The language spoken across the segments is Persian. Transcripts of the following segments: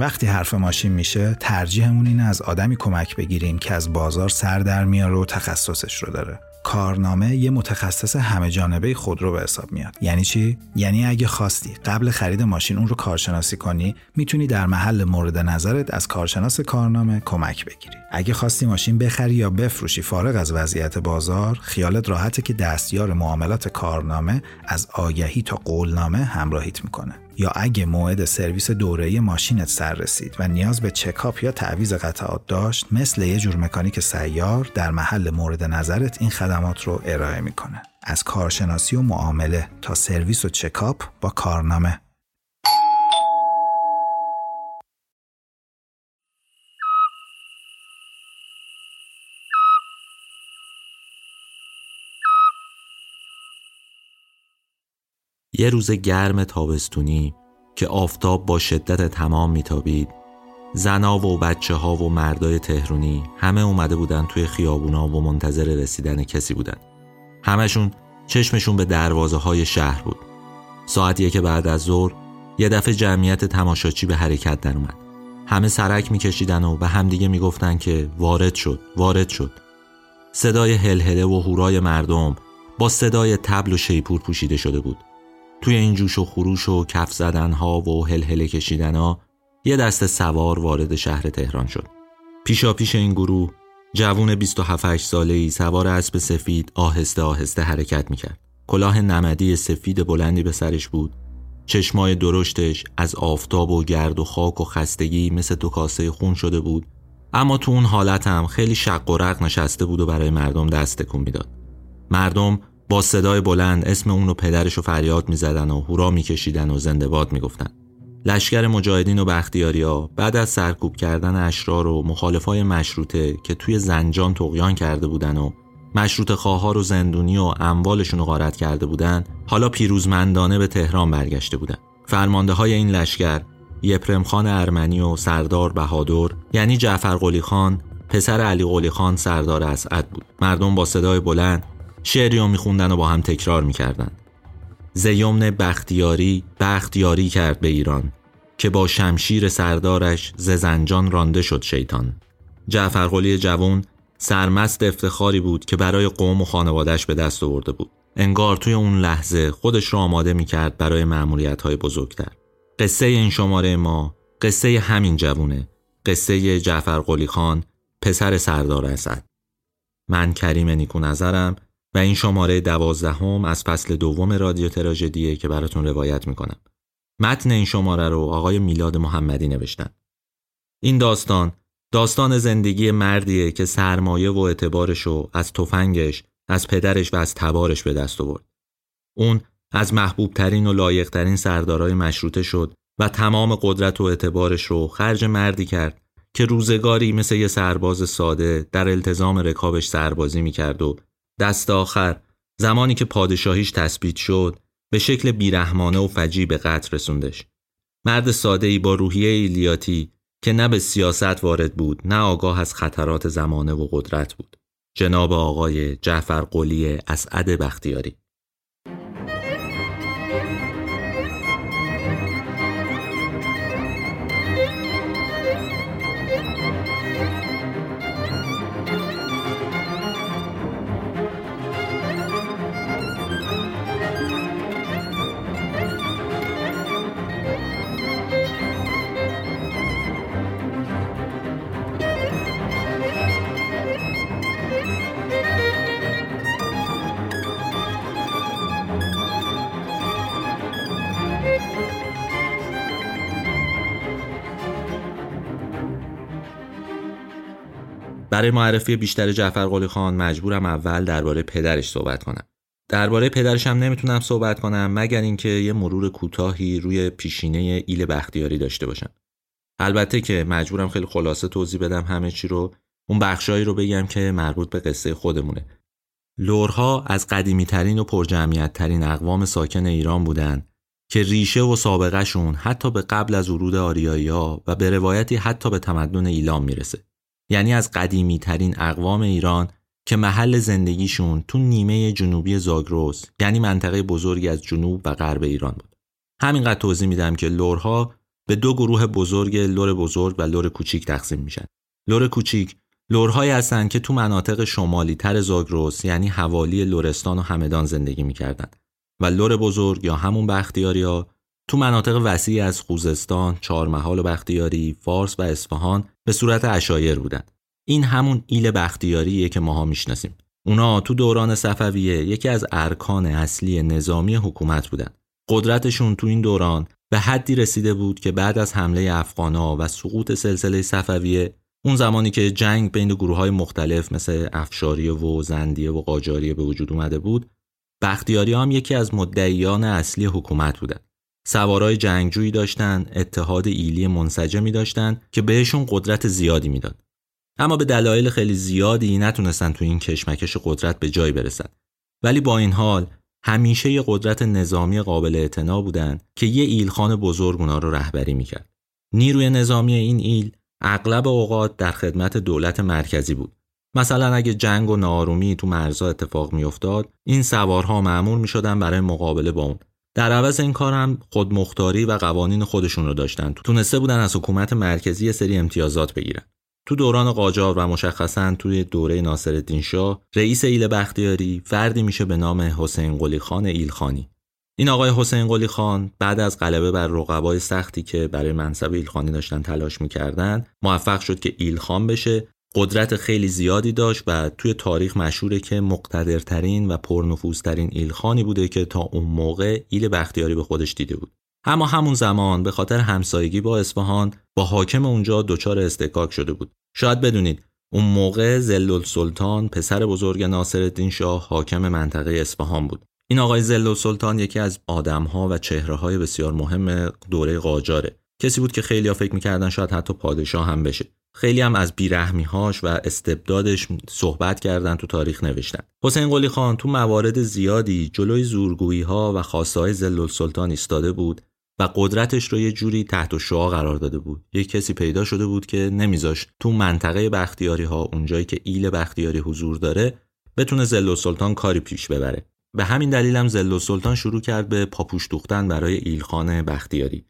وقتی حرف ماشین میشه ترجیحمون اینه از آدمی کمک بگیریم که از بازار سر در میاره و تخصصش رو داره. کارنامه یه متخصص همه جانبه خودرو به حساب میاد. یعنی چی؟ یعنی اگه خواستی قبل خرید ماشین اون رو کارشناسی کنی می‌تونی در محل مورد نظرت از کارشناس کارنامه کمک بگیری. اگه خواستی ماشین بخری یا بفروشی فارغ از وضعیت بازار خیالت راحته که دستیار معاملات کارنامه از آگهی تا قولنامه همراهیت می‌کنه. یا اگه موعد سرویس دوره‌ای ماشینت سر رسید و نیاز به چکاپ یا تعویض قطعات داشت مثل یه جور مکانیک سیار در محل مورد نظرت این خدمات رو ارائه می‌کنه. از کارشناسی و معامله تا سرویس و چکاپ با کارنامه. یه روز گرم تابستونی که آفتاب با شدت تمام میتابید. زنا و بچه ها و مردای تهرونی همه اومده بودن توی خیابونا و منتظر رسیدن کسی بودن. همشون چشمشون به دروازه های شهر بود. ساعت که بعد از ظهر یه دفعه جمعیت تماشاچی به حرکت در اومد. همه سرک میکشیدن و به همدیگه می‌گفتن که وارد شد وارد شد. صدای هلهله و هورای مردم با صدای تبل و شیپور پوشیده شده بود. توی این جوش و خروش و کف زدن ها و هلهله کشیدن ها یه دست سوار وارد شهر تهران شد. پیشا پیش این گروه جوون 27 ساله ای سوار اسب سفید آهسته آهسته حرکت می‌کرد. کلاه نمدی سفید بلندی به سرش بود. چشمای درشتش از آفتاب و گرد و خاک و خستگی مثل دو کاسه خون شده بود. اما تو اون حالت هم خیلی شق و رق نشسته بود و برای مردم دست تکون می‌داد. مردم با صدای بلند اسم اون و پدرش رو فریاد می‌زدن و هورا میکشیدن و زنده باد می‌گفتن. لشکر مجاهدین و بختیاری ها بعد از سرکوب کردن اشرار و مخالفای مشروطه که توی زنجان تقیان کرده بودن و مشروط خواه و زندونی و اموالشون رو غارت کرده بودن حالا پیروزمندانه به تهران برگشته بودن. فرمانده های این لشکر یپرم خان ارمنی و سردار بهادر یعنی جعفر قلی خان پسر علی قلی خان سردار اسعد بود. مردم با صدای بلند شعری رو میخوندن و با هم تکرار می‌کردن. زیمن بختیاری بختیاری کرد به ایران که با شمشیر سردارش ز زنجان رانده شد شیطان. جعفرقلی جوان سرمست افتخاری بود که برای قوم و خانوادش به دست آورده بود. انگار توی اون لحظه خودش را آماده می‌کرد برای معمولیت های بزرگتر. قصه این شماره ما قصه همین جوونه قصه جعفر قلی خان پسر سردار اسد. من کریم نیکو نظرم و این شماره دوازدهم از فصل دوم رادیو تراژدیه که براتون روایت می‌کنم. متن این شماره رو آقای میلاد محمدی نوشتن. این داستان داستان زندگی مردیه که سرمایه و اعتبارش رو از تفنگش، از پدرش و از تبارش به دست آورد. اون از محبوب ترین و لایق ترین سردارای مشروطه شد و تمام قدرت و اعتبارش رو خرج مردی کرد که روزگاری مثل یه سرباز ساده در التزام رکابش سربازی می‌کرد و دست آخر زمانی که پادشاهیش تثبیت شد به شکل بیرحمانه و فجی به قتل رسوندش. مرد ساده ای با روحیه ایلیاتی که نه به سیاست وارد بود نه آگاه از خطرات زمانه و قدرت بود. جناب آقای جعفر قلی اسعد بختیاری. برای معرفی بیشتر جعفر قلی خان مجبورم اول درباره پدرش صحبت کنم. درباره پدرش هم نمی‌تونم صحبت کنم مگر اینکه یه مرور کوتاهی روی پیشینه ایل بختیاری داشته باشم. البته که مجبورم خیلی خلاصه توضیح بدم همه چی رو اون بخشایی رو بگم که مربوط به قصه خودمونه. لورها از قدیمی ترین و پرجمعیت ترین اقوام ساکن ایران بودن که ریشه و سابقه شون حتی به قبل از ورود آریایی ها و به روایتی حتی به تمدن ایلام می‌رسه. یعنی از قدیمی ترین اقوام ایران که محل زندگیشون تو نیمه جنوبی زاگرس یعنی منطقه بزرگی از جنوب و غرب ایران بود. همینقدر توضیح میدم که لرها به دو گروه بزرگ لر بزرگ و لر کوچیک تقسیم میشن. لر کوچیک لرهایی هستند که تو مناطق شمالی تر زاگرس یعنی حوالی لرستان و همدان زندگی می‌کردن و لر بزرگ یا همون بختیاری ها تو مناطق وسیعی از خوزستان، چهارمحال و بختیاری، فارس و اصفهان به صورت عشایر بودن. این همون ایل بختیاریه که ماها می‌شناسیم. اونا تو دوران صفویه یکی از ارکان اصلی نظامی حکومت بودن. قدرتشون تو این دوران به حدی رسیده بود که بعد از حمله افغانا و سقوط سلسله صفویه اون زمانی که جنگ بین گروه های مختلف مثل افشاریه و زندیه و قاجاریه به وجود اومده بود بختیاری هم یکی از مدعیان اصلی حکومت بودن سوارای جنگجویی داشتن اتحاد ایلی منسجمی داشتن که بهشون قدرت زیادی می‌داد. اما به دلایل خیلی زیادی نتونستن تو این کشمکش قدرت به جای برسن. ولی با این حال همیشه یه قدرت نظامی قابل اعتنا بودن که یه ایلخان بزرگ اونا رو رهبری می‌کرد. نیروی نظامی این ایل اغلب اوقات در خدمت دولت مرکزی بود. مثلا اگه جنگ و نارومی تو مرزا اتفاق میافتاد این سوارها معمول می شدن برای مقابله با اون. در عوض این کار هم خودمختاری و قوانین خودشون رو داشتن. تونسته بودن از حکومت مرکزی سری امتیازات بگیرن. تو دوران قاجار و مشخصا توی دوره ناصرالدین شاه رئیس ایل بختیاری فردی میشه به نام حسین قلی خان ایلخانی. این آقای حسین قلی خان بعد از غلبه بر رقبای سختی که برای منصب ایلخانی داشتن تلاش می‌کردن موفق شد که ایلخان بشه قدرت خیلی زیادی داشت و توی تاریخ مشهوره که مقتدرترین و پرنفوذترین ایلخانی بوده که تا اون موقع ایل بختیاری به خودش دیده بود. اما همون زمان به خاطر همسایگی با اصفهان با حاکم اونجا دچار استکاک شده بود. شاید بدونید اون موقع زلل سلطان پسر بزرگ ناصرالدین شاه حاکم منطقه اصفهان بود. این آقای زلل سلطان یکی از آدمها و چهره های بسیار مهم دوره قاجاره. کسی بود که خیلی ها فکر می‌کردن شاید حتی پادشاه هم بشه. خیلی هم از بیرحمیهاش و استبدادش صحبت کردن تو تاریخ نوشتن. حسین قلی خان تو موارد زیادی جلوی زورگویی ها و خواسته های زلل سلطان ایستاده بود و قدرتش رو یه جوری تحت شعا قرار داده بود. یک کسی پیدا شده بود که نمیذاش تو منطقه بختیاری ها اونجایی که ایل بختیاری حضور داره بتونه زل سلطان کاری پیش ببره. به همین دلیل هم زل سلطان شروع کرد به پاپوش دوختن برای ایلخان بختیاری.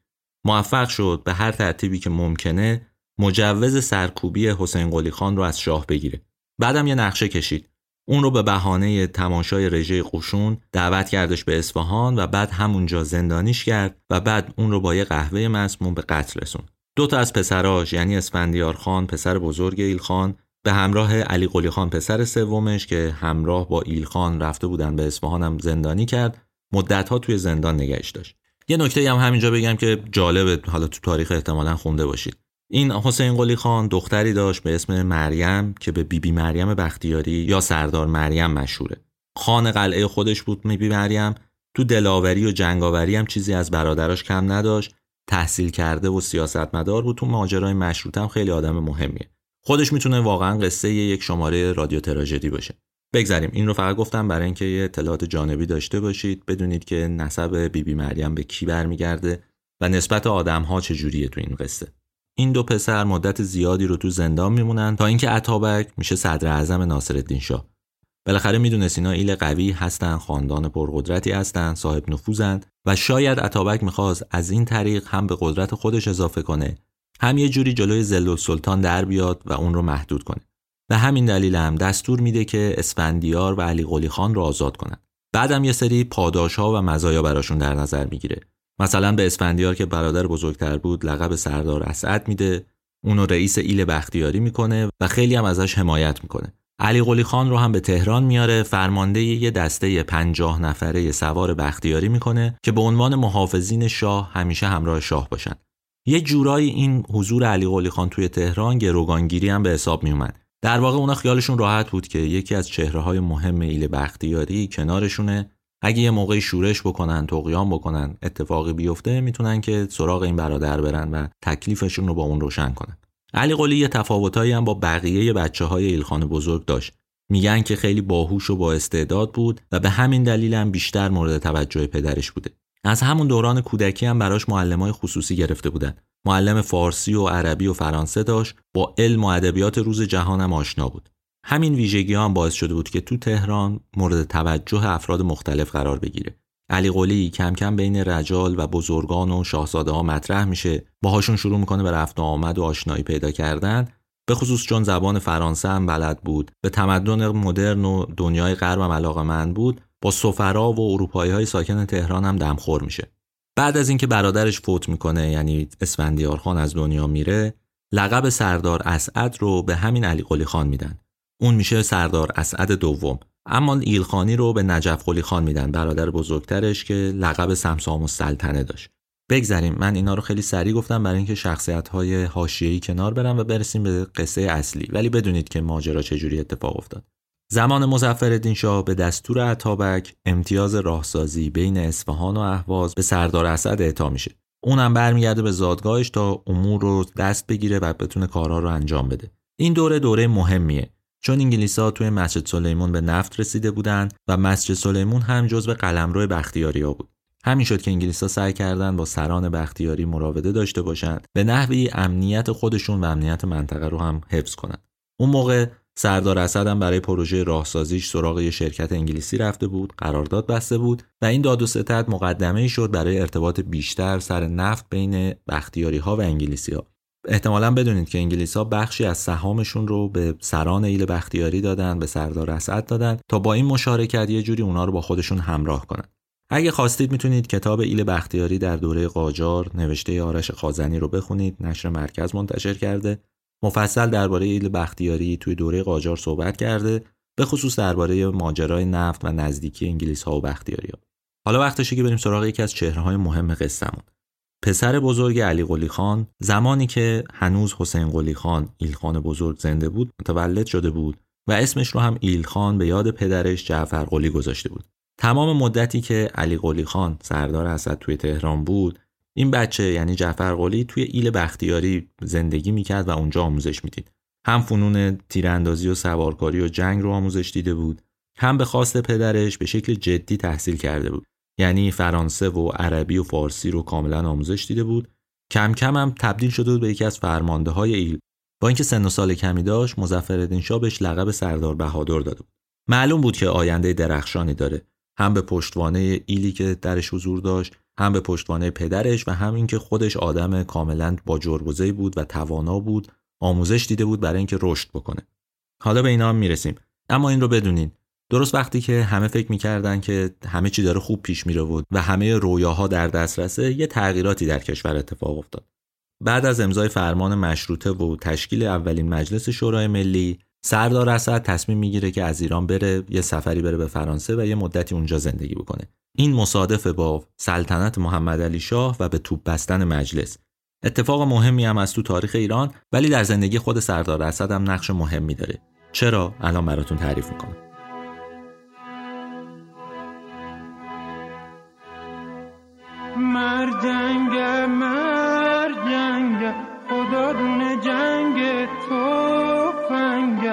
موفق شد به هر ترتیبی که ممکنه مجوز سرکوبی حسین قلی خان رو از شاه بگیره. بعدم یه نقشه کشید. اون رو به بهانه تماشای رژه قشون دعوت کردش به اصفهان و بعد همونجا زندانیش کرد و بعد اون رو با یه قهوه مسموم به قتل رسون دو تا از پسراش یعنی اسفندیار خان پسر بزرگ ایلخان به همراه علی قلی خان پسر سومش که همراه با ایلخان رفته بودن به اصفهان هم زندانی کرد مدتها توی زندان نگهش داشت. یه نکته هم همینجا بگم که جالبه حالا تو تاریخ احتمالا خونده باشید. این حسین قلی خان دختری داشت به اسم مریم که به بیبی بی مریم بختیاری یا سردار مریم مشهوره. خان قلعه خودش بود بیبی مریم. تو دلاوری و جنگاوری هم چیزی از برادراش کم نداشت. تحصیل کرده و سیاستمدار بود. تو ماجرای مشروط هم خیلی آدم مهمیه. خودش می‌تونه واقعا قصه یک شماره رادیو تراژدی باشه. بگذاریم این رو فقط گفتم برای اینکه یه اطلاعات جانبی داشته باشید. بدونید که نسب بیبی بی مریم به کی برمیگرده و نسبت آدم ها چجوریه تو این قصه. این دو پسر مدت زیادی رو تو زندان میمونن تا اینکه اتابک میشه صدر اعظم ناصرالدین شاه. بالاخره می‌دونست اینا ایل قوی هستن خاندان پرقدرتی هستن صاحب نفوذن و شاید اتابک می‌خواست از این طریق هم به قدرت خودش اضافه کنه هم یه جوری جلوی زل سلطان در بیاد و اون رو محدود کنه. به همین دلیل هم دستور میده که اسفندیار و علی قلی خان رو آزاد کنن. بعدم یه سری پاداش ها و مزایا براشون در نظر می‌گیره. مثلا به اسفندیار که برادر بزرگتر بود لقب سردار اسعد میده اونو رئیس ایل بختیاری می‌کنه و خیلی هم ازش حمایت می‌کنه. علی قلی خان رو هم به تهران میاره فرمانده یه دسته پنجاه نفره سوار بختیاری می‌کنه که به عنوان محافظین شاه همیشه همراه شاه باشن. یه جورایی این حضور علی قلی خان توی تهران گروگانگیری هم به حساب میومد در واقع اونا خیالشون راحت بود که یکی از چهره های مهم ایل بختیاری کنارشونه. اگه یه موقعی شورش بکنن توقیان بکنن اتفاقی بیفته می‌تونن که سراغ این برادر برن و تکلیفشون رو با اون روشن کنن. علی قلی یه تفاوتایی هم با بقیه بچه های ایلخان بزرگ داشت. میگن که خیلی باهوش و با استعداد بود و به همین دلیل هم بیشتر مورد توجه پدرش بوده. از همون دوران کودکی هم براش های خصوصی گرفته بودن. معلم فارسی و عربی و فرانسه داشت با علم و ادبیات روز جهانم آشنا بود. همین ویژگی هم باعث شده بود که تو تهران مورد توجه افراد مختلف قرار بگیره. علی قلی کم کم بین رجال و بزرگان و شاهزاده ها مطرح میشه. باهاشون شروع می‌کنه به رفت و آمد و آشنایی پیدا کردن. به خصوص چون زبان فرانسه هم بلد بود. به تمدن مدرن و دنیای غرب هم علاقه من بود. با سفرا و اروپایی های ساکن تهران هم دمخور میشه. بعد از اینکه برادرش فوت می‌کنه یعنی اسفندیار خان از دنیا میره لقب سردار اسعد رو به همین علی قلی خان میدن. اون میشه سردار اسعد دوم. اما ایلخانی رو به نجف قلی خان میدن برادر بزرگترش که لقب سمسام السلطنه داشت. بگذریم من اینا رو خیلی سریع گفتم برای اینکه شخصیت های حاشیه‌ای کنار برم و برسیم به قصه اصلی. ولی بدونید که ماجرا چجوری اتفاق افتاد. زمان مظفرالدین شاه به دستور عطابک امتیاز راهسازی بین اصفهان و اهواز به سردار اسد اعطا میشه. اونم برمیگرده به زادگاهش تا امور رو دست بگیره و بتونه کارها رو انجام بده. این دوره دوره مهمیه. چون انگلیسا توی مسجد سلیمون به نفت رسیده بودند و مسجد سلیمون هم جزو قلمرو ها بود. همین شد که انگلیسا سعی کردند با سران بختیاری مراوده داشته باشند به نحوی امنیت خودشون و امنیت منطقه رو هم حفظ کنند. اون موقع سردار اسد هم برای پروژه راهسازیش سراغ یه شرکت انگلیسی رفته بود قرارداد بسته بود و این داد و ستد مقدمه شد برای ارتباط بیشتر سر نفت بین بختیاری ها و انگلیسی ها احتمالا بدونید که انگلیس ها بخشی از سهامشون رو به سران ایل بختیاری دادن به سردار اسد دادن تا با این مشارکت یه جوری اونا رو با خودشون همراه کنن اگه خواستید می‌تونید کتاب ایل بختیاری در دوره قاجار نوشته آرش خازنی رو بخونید نشر مرکز منتشر کرده مفصل درباره ایل بختیاری توی دوره قاجار صحبت کرده به خصوص درباره ماجرای نفت و نزدیکی انگلیس ها و بختیاری ها. حالا وقتشه که بریم سراغ یکی از چهره های مهم قصهمون پسر بزرگ علی قلی خان زمانی که هنوز حسین قلی خان ایلخان بزرگ زنده بود متولد شده بود و اسمش رو هم ایلخان به یاد پدرش جعفر قلی گذاشته بود. تمام مدتی که علی قلی خان سردار اسد توی تهران بود این بچه یعنی جعفر قلی توی ایل بختیاری زندگی می‌کرد و اونجا آموزش می‌دید. هم فنون تیراندازی و سوارکاری و جنگ رو آموزش دیده بود هم به خواست پدرش به شکل جدی تحصیل کرده بود. یعنی فرانسه و عربی و فارسی رو کاملا آموزش دیده بود. کم کم هم تبدیل شده بود به یکی از فرمانده های ایل. با اینکه سن و سال کمی داشت مظفرالدین شاه بهش لقب سردار بهادر داده بود. معلوم بود که آینده درخشانی داره. هم به پشتوانه ایلی که درش حضور داشت هم به پشتوانه پدرش و هم اینکه خودش آدم کاملا با جربوزه بود و توانا بود آموزش دیده بود برای اینکه رشد بکنه. حالا به اینا هم می‌رسیم. اما این رو بدونین. درست وقتی که همه فکر می‌کردن که همه چی داره خوب پیش میره بود و همه رویاها در دسترسه یه تغییراتی در کشور اتفاق افتاد. بعد از امضای فرمان مشروطه و تشکیل اولین مجلس شورای ملی سردار اسد تصمیم می‌گیره که از ایران بره یه سفری بره به فرانسه و یه مدتی اونجا زندگی بکنه. این مصادف با سلطنت محمد علی شاه و به توپ بستن مجلس. اتفاق مهمی هم از تو تاریخ ایران ولی در زندگی خود سردار اسد هم نقش مهمی داره. چرا؟ الان براتون تعریف می‌کنم. مر جنگ جنگ. خدا دونه جنگ تو فنگ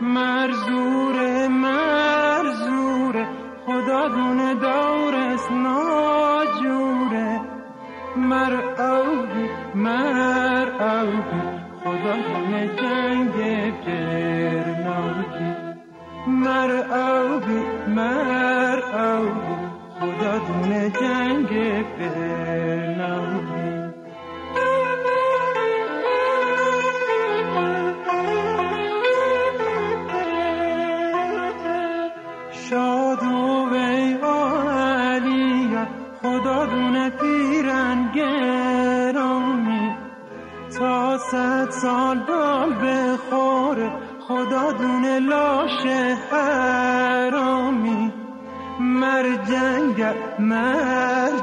مر زور مر زور خدا دونه دورس ناجوره مر اوگی مر اوگی خدا دونه جنگ فرناگی مر اوگی مر اوگی خدا دونه جنگ فرناگی شاد و وی علی خدا دونه پیرن گرامی تا صد سال بال بخوره خدا دونه لاش حرامی مر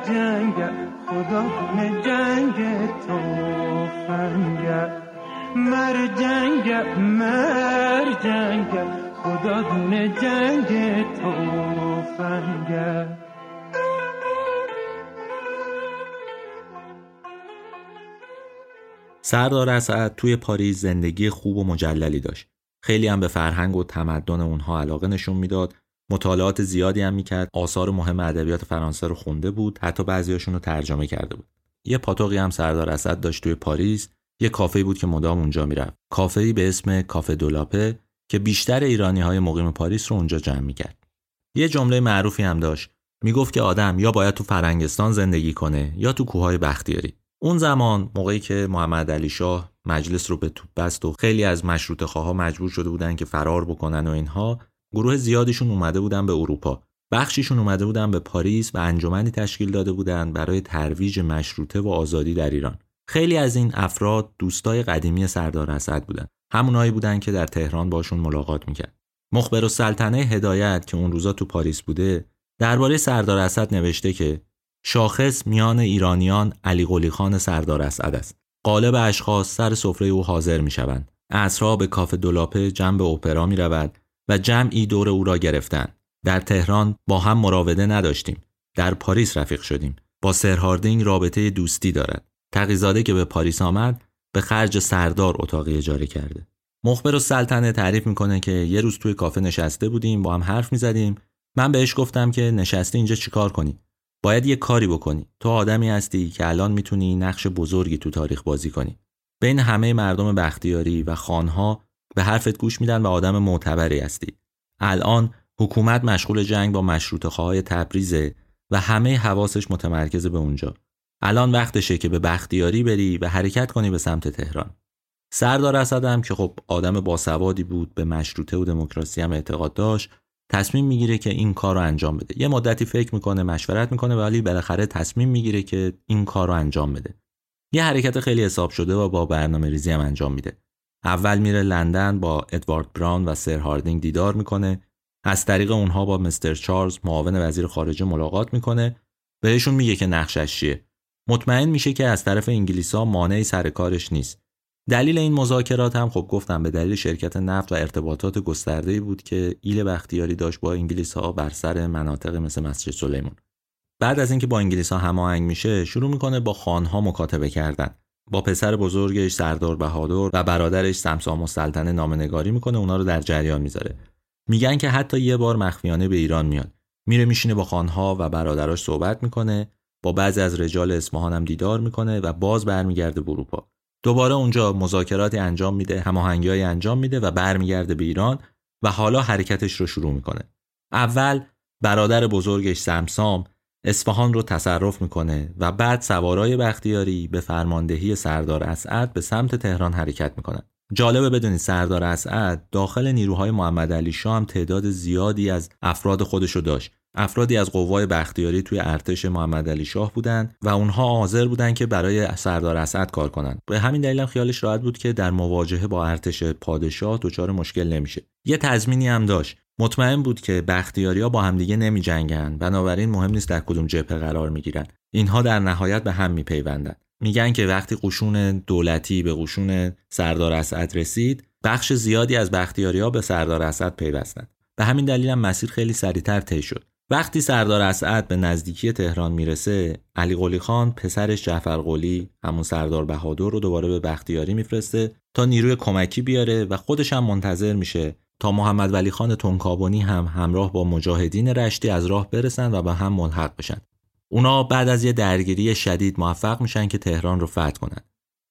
جنگ خدا دونه جنگ تو فنگ مر جنگ مر خدا دونه جنگ تو فنگ سردار اسعد توی پاریس زندگی خوب و مجللی داشت. خیلی هم به فرهنگ و تمدن اونها علاقه نشون می‌داد. مطالعات زیادی هم می‌کرد. آثار مهم ادبیات فرانسه رو خونده بود. حتی بعضیاشون رو ترجمه کرده بود. یه پاتوقی هم سردار اسد داشت توی پاریس. یه کافه بود که مدام اونجا می‌رفت. کافه‌ای به اسم کافه دولاپه که بیشتر ایرانی های مقیم پاریس رو اونجا جمع می‌کرد. یه جمله معروفی هم داشت. می‌گفت که آدم یا باید تو فرنگستان زندگی کنه یا تو کوههای بختیاری اون زمان موقعی که محمد علی شاه مجلس رو به توپ بست و خیلی از مشروط خواه مجبور شده بودن که فرار بکنن و اینها گروه زیادیشون اومده بودن به اروپا. بخشیشون اومده بودن به پاریس و انجمنی تشکیل داده بودن برای ترویج مشروطه و آزادی در ایران. خیلی از این افراد دوستای قدیمی سردار اسد بودن. همونایی بودن که در تهران باشون ملاقات می‌کرد. مخبر و سلطنه هدایت که اون روزا تو پاریس بوده درباره سردار اسد نوشته که شاخص میان ایرانیان علی قلی خان سردار اسد است. قالب اشخاص سر سفره او حاضر می‌شوند. اصرا به کاف دولاپه جنب اپرا می رود و جمعی دور او را گرفتند. در تهران با هم مراوده نداشتیم. در پاریس رفیق شدیم. با سرهاردینگ رابطه دوستی دارد. تقیزاده که به پاریس آمد به خرج سردار اتاقی اجاره کرده. مخبر و سلطنه تعریف می‌کنه که یه روز توی کافه نشسته بودیم با هم حرف می‌زدیم. من بهش گفتم که نشستی اینجا چیکار کنی؟ باید یه کاری بکنی. تو آدمی هستی که الان می‌تونی نقش بزرگی تو تاریخ بازی کنی. بین همه مردم بختیاری و خانها به حرفت گوش میدن و آدم معتبری هستی. الان حکومت مشغول جنگ با مشروط خواهای تبریزه و همه حواسش متمرکز به اونجا. الان وقتشه که به بختیاری بری و حرکت کنی به سمت تهران. سردار اسد هم که خب آدم باسوادی بود به مشروطه و دموکراسی هم اعتقاد داشت تصمیم می‌گیره که این کار رو انجام بده. یه مدتی فکر می‌کنه مشورت می‌کنه ولی بالاخره تصمیم می‌گیره که این کار رو انجام بده. یه حرکت خیلی حساب شده و با برنامه ریزی هم انجام میده. اول میره لندن با ادوارد براون و سر هاردینگ دیدار می‌کنه. از طریق اونها با مستر چارلز معاون وزیر خارجه ملاقات می‌کنه. بهشون میگه که نقشش چیه. مطمئن میشه که از طرف انگلیسا مانعی سر کارش نیست. دلیل این مذاکرات هم خب گفتم به دلیل شرکت نفت و ارتباطات گسترده بود که ایل بختیاری داشت با انگلیس ها بر سر مناطق مثل مسجد سلیمان. بعد از اینکه با انگلیس ها هماهنگ میشه شروع می‌کنه با خانها مکاتبه کردن. با پسر بزرگش سردار بهادر و برادرش سمسام السلطنه نامنگاری می‌کنه اونا رو در جریان می‌ذاره. میگن که حتی یه بار مخفیانه به ایران میاد. میره میشینه با خانها و برادراش صحبت می‌کنه. با بعضی از رجال اصفهان هم دیدار می‌کنه و باز برمیگرده به اروپا. دوباره اونجا مذاکراتی انجام میده هماهنگیهایی انجام میده و برمیگرده به ایران و حالا حرکتش رو شروع می‌کنه. اول برادر بزرگش سمسام اصفهان رو تصرف می‌کنه و بعد سوارای بختیاری به فرماندهی سردار اسعد به سمت تهران حرکت می‌کنن. جالبه بدونید سردار اسعد داخل نیروهای محمد علی شاه هم تعداد زیادی از افراد خودشو داشت. افرادی از قوای بختیاری توی ارتش محمد علی شاه بودند و اونها حاضر بودند که برای سردار اسد کار کنند به همین دلیل هم خیالش راحت بود که در مواجهه با ارتش پادشاه دچار مشکل نمیشه. یه تضمینی هم داشت. مطمئن بود که ها با همدیگه نمی جنگن بنابراین مهم نیست در کدوم جبهه قرار می گیرن. اینها در نهایت به هم می پیوندن. میگن که وقتی قشون دولتی به قشون سردار اسد رسید بخش زیادی از ها به سردار اسد پیوستند به همین دلیل هم مسیر خیلی سریعتر طی شد وقتی سردار اسعد به نزدیکی تهران می‌رسه علی قلی خان پسرش جعفر قلی همون سردار بهادر رو دوباره به بختیاری میفرسته تا نیروی کمکی بیاره و خودش هم منتظر میشه تا محمد ولی خان تونکابونی هم همراه با مجاهدین رشتی از راه برسن و به هم ملحق بشن. اونا بعد از یه درگیری شدید موفق میشن که تهران رو فتح کنن.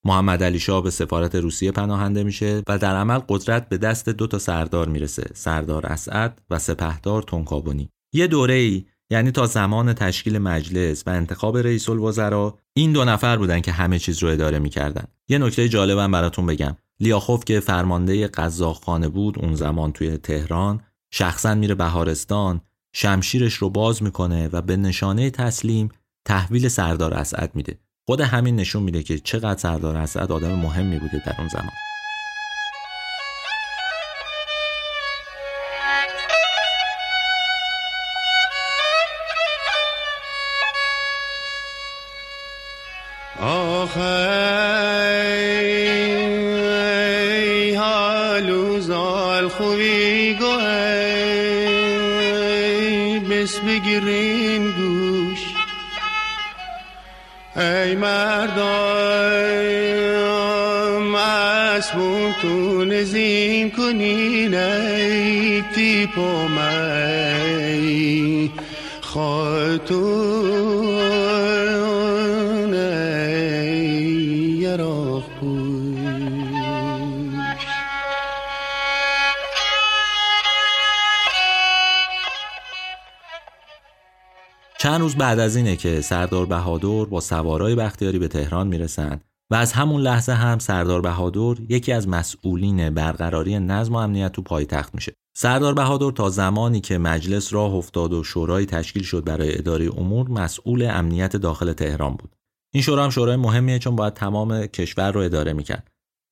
محمد علی شاه به سفارت روسیه پناهنده میشه و در عمل قدرت به دست دو تا سردار می‌رسه سردار اسعد و سپهدار تونکابونی یه دوره ای یعنی تا زمان تشکیل مجلس و انتخاب رئیس الوزراء این دو نفر بودن که همه چیز رو اداره می‌کردن. یه نکته جالبم براتون بگم. لیاخوف که فرمانده قزاقخانه بود اون زمان توی تهران شخصا میره بهارستان شمشیرش رو باز می‌کنه و به نشانه تسلیم تحویل سردار اسعد میده. خود همین نشون میده که چقدر سردار اسعد آدم مهمی بوده در اون زمان. بگیرین گوش. ای مردم اسبونتون زین کنین ای تیپ و می. خواهتون روز بعد از اینه که سردار بهادر با سوارای بختیاری به تهران می‌رسن و از همون لحظه هم سردار بهادر یکی از مسئولین برقراری نظم و امنیت تو پایتخت میشه. سردار بهادر تا زمانی که مجلس راه افتاد و شورای تشکیل شد برای اداره امور مسئول امنیت داخل تهران بود. این شورا هم شورای مهمیه چون باید تمام کشور رو اداره می‌کرد.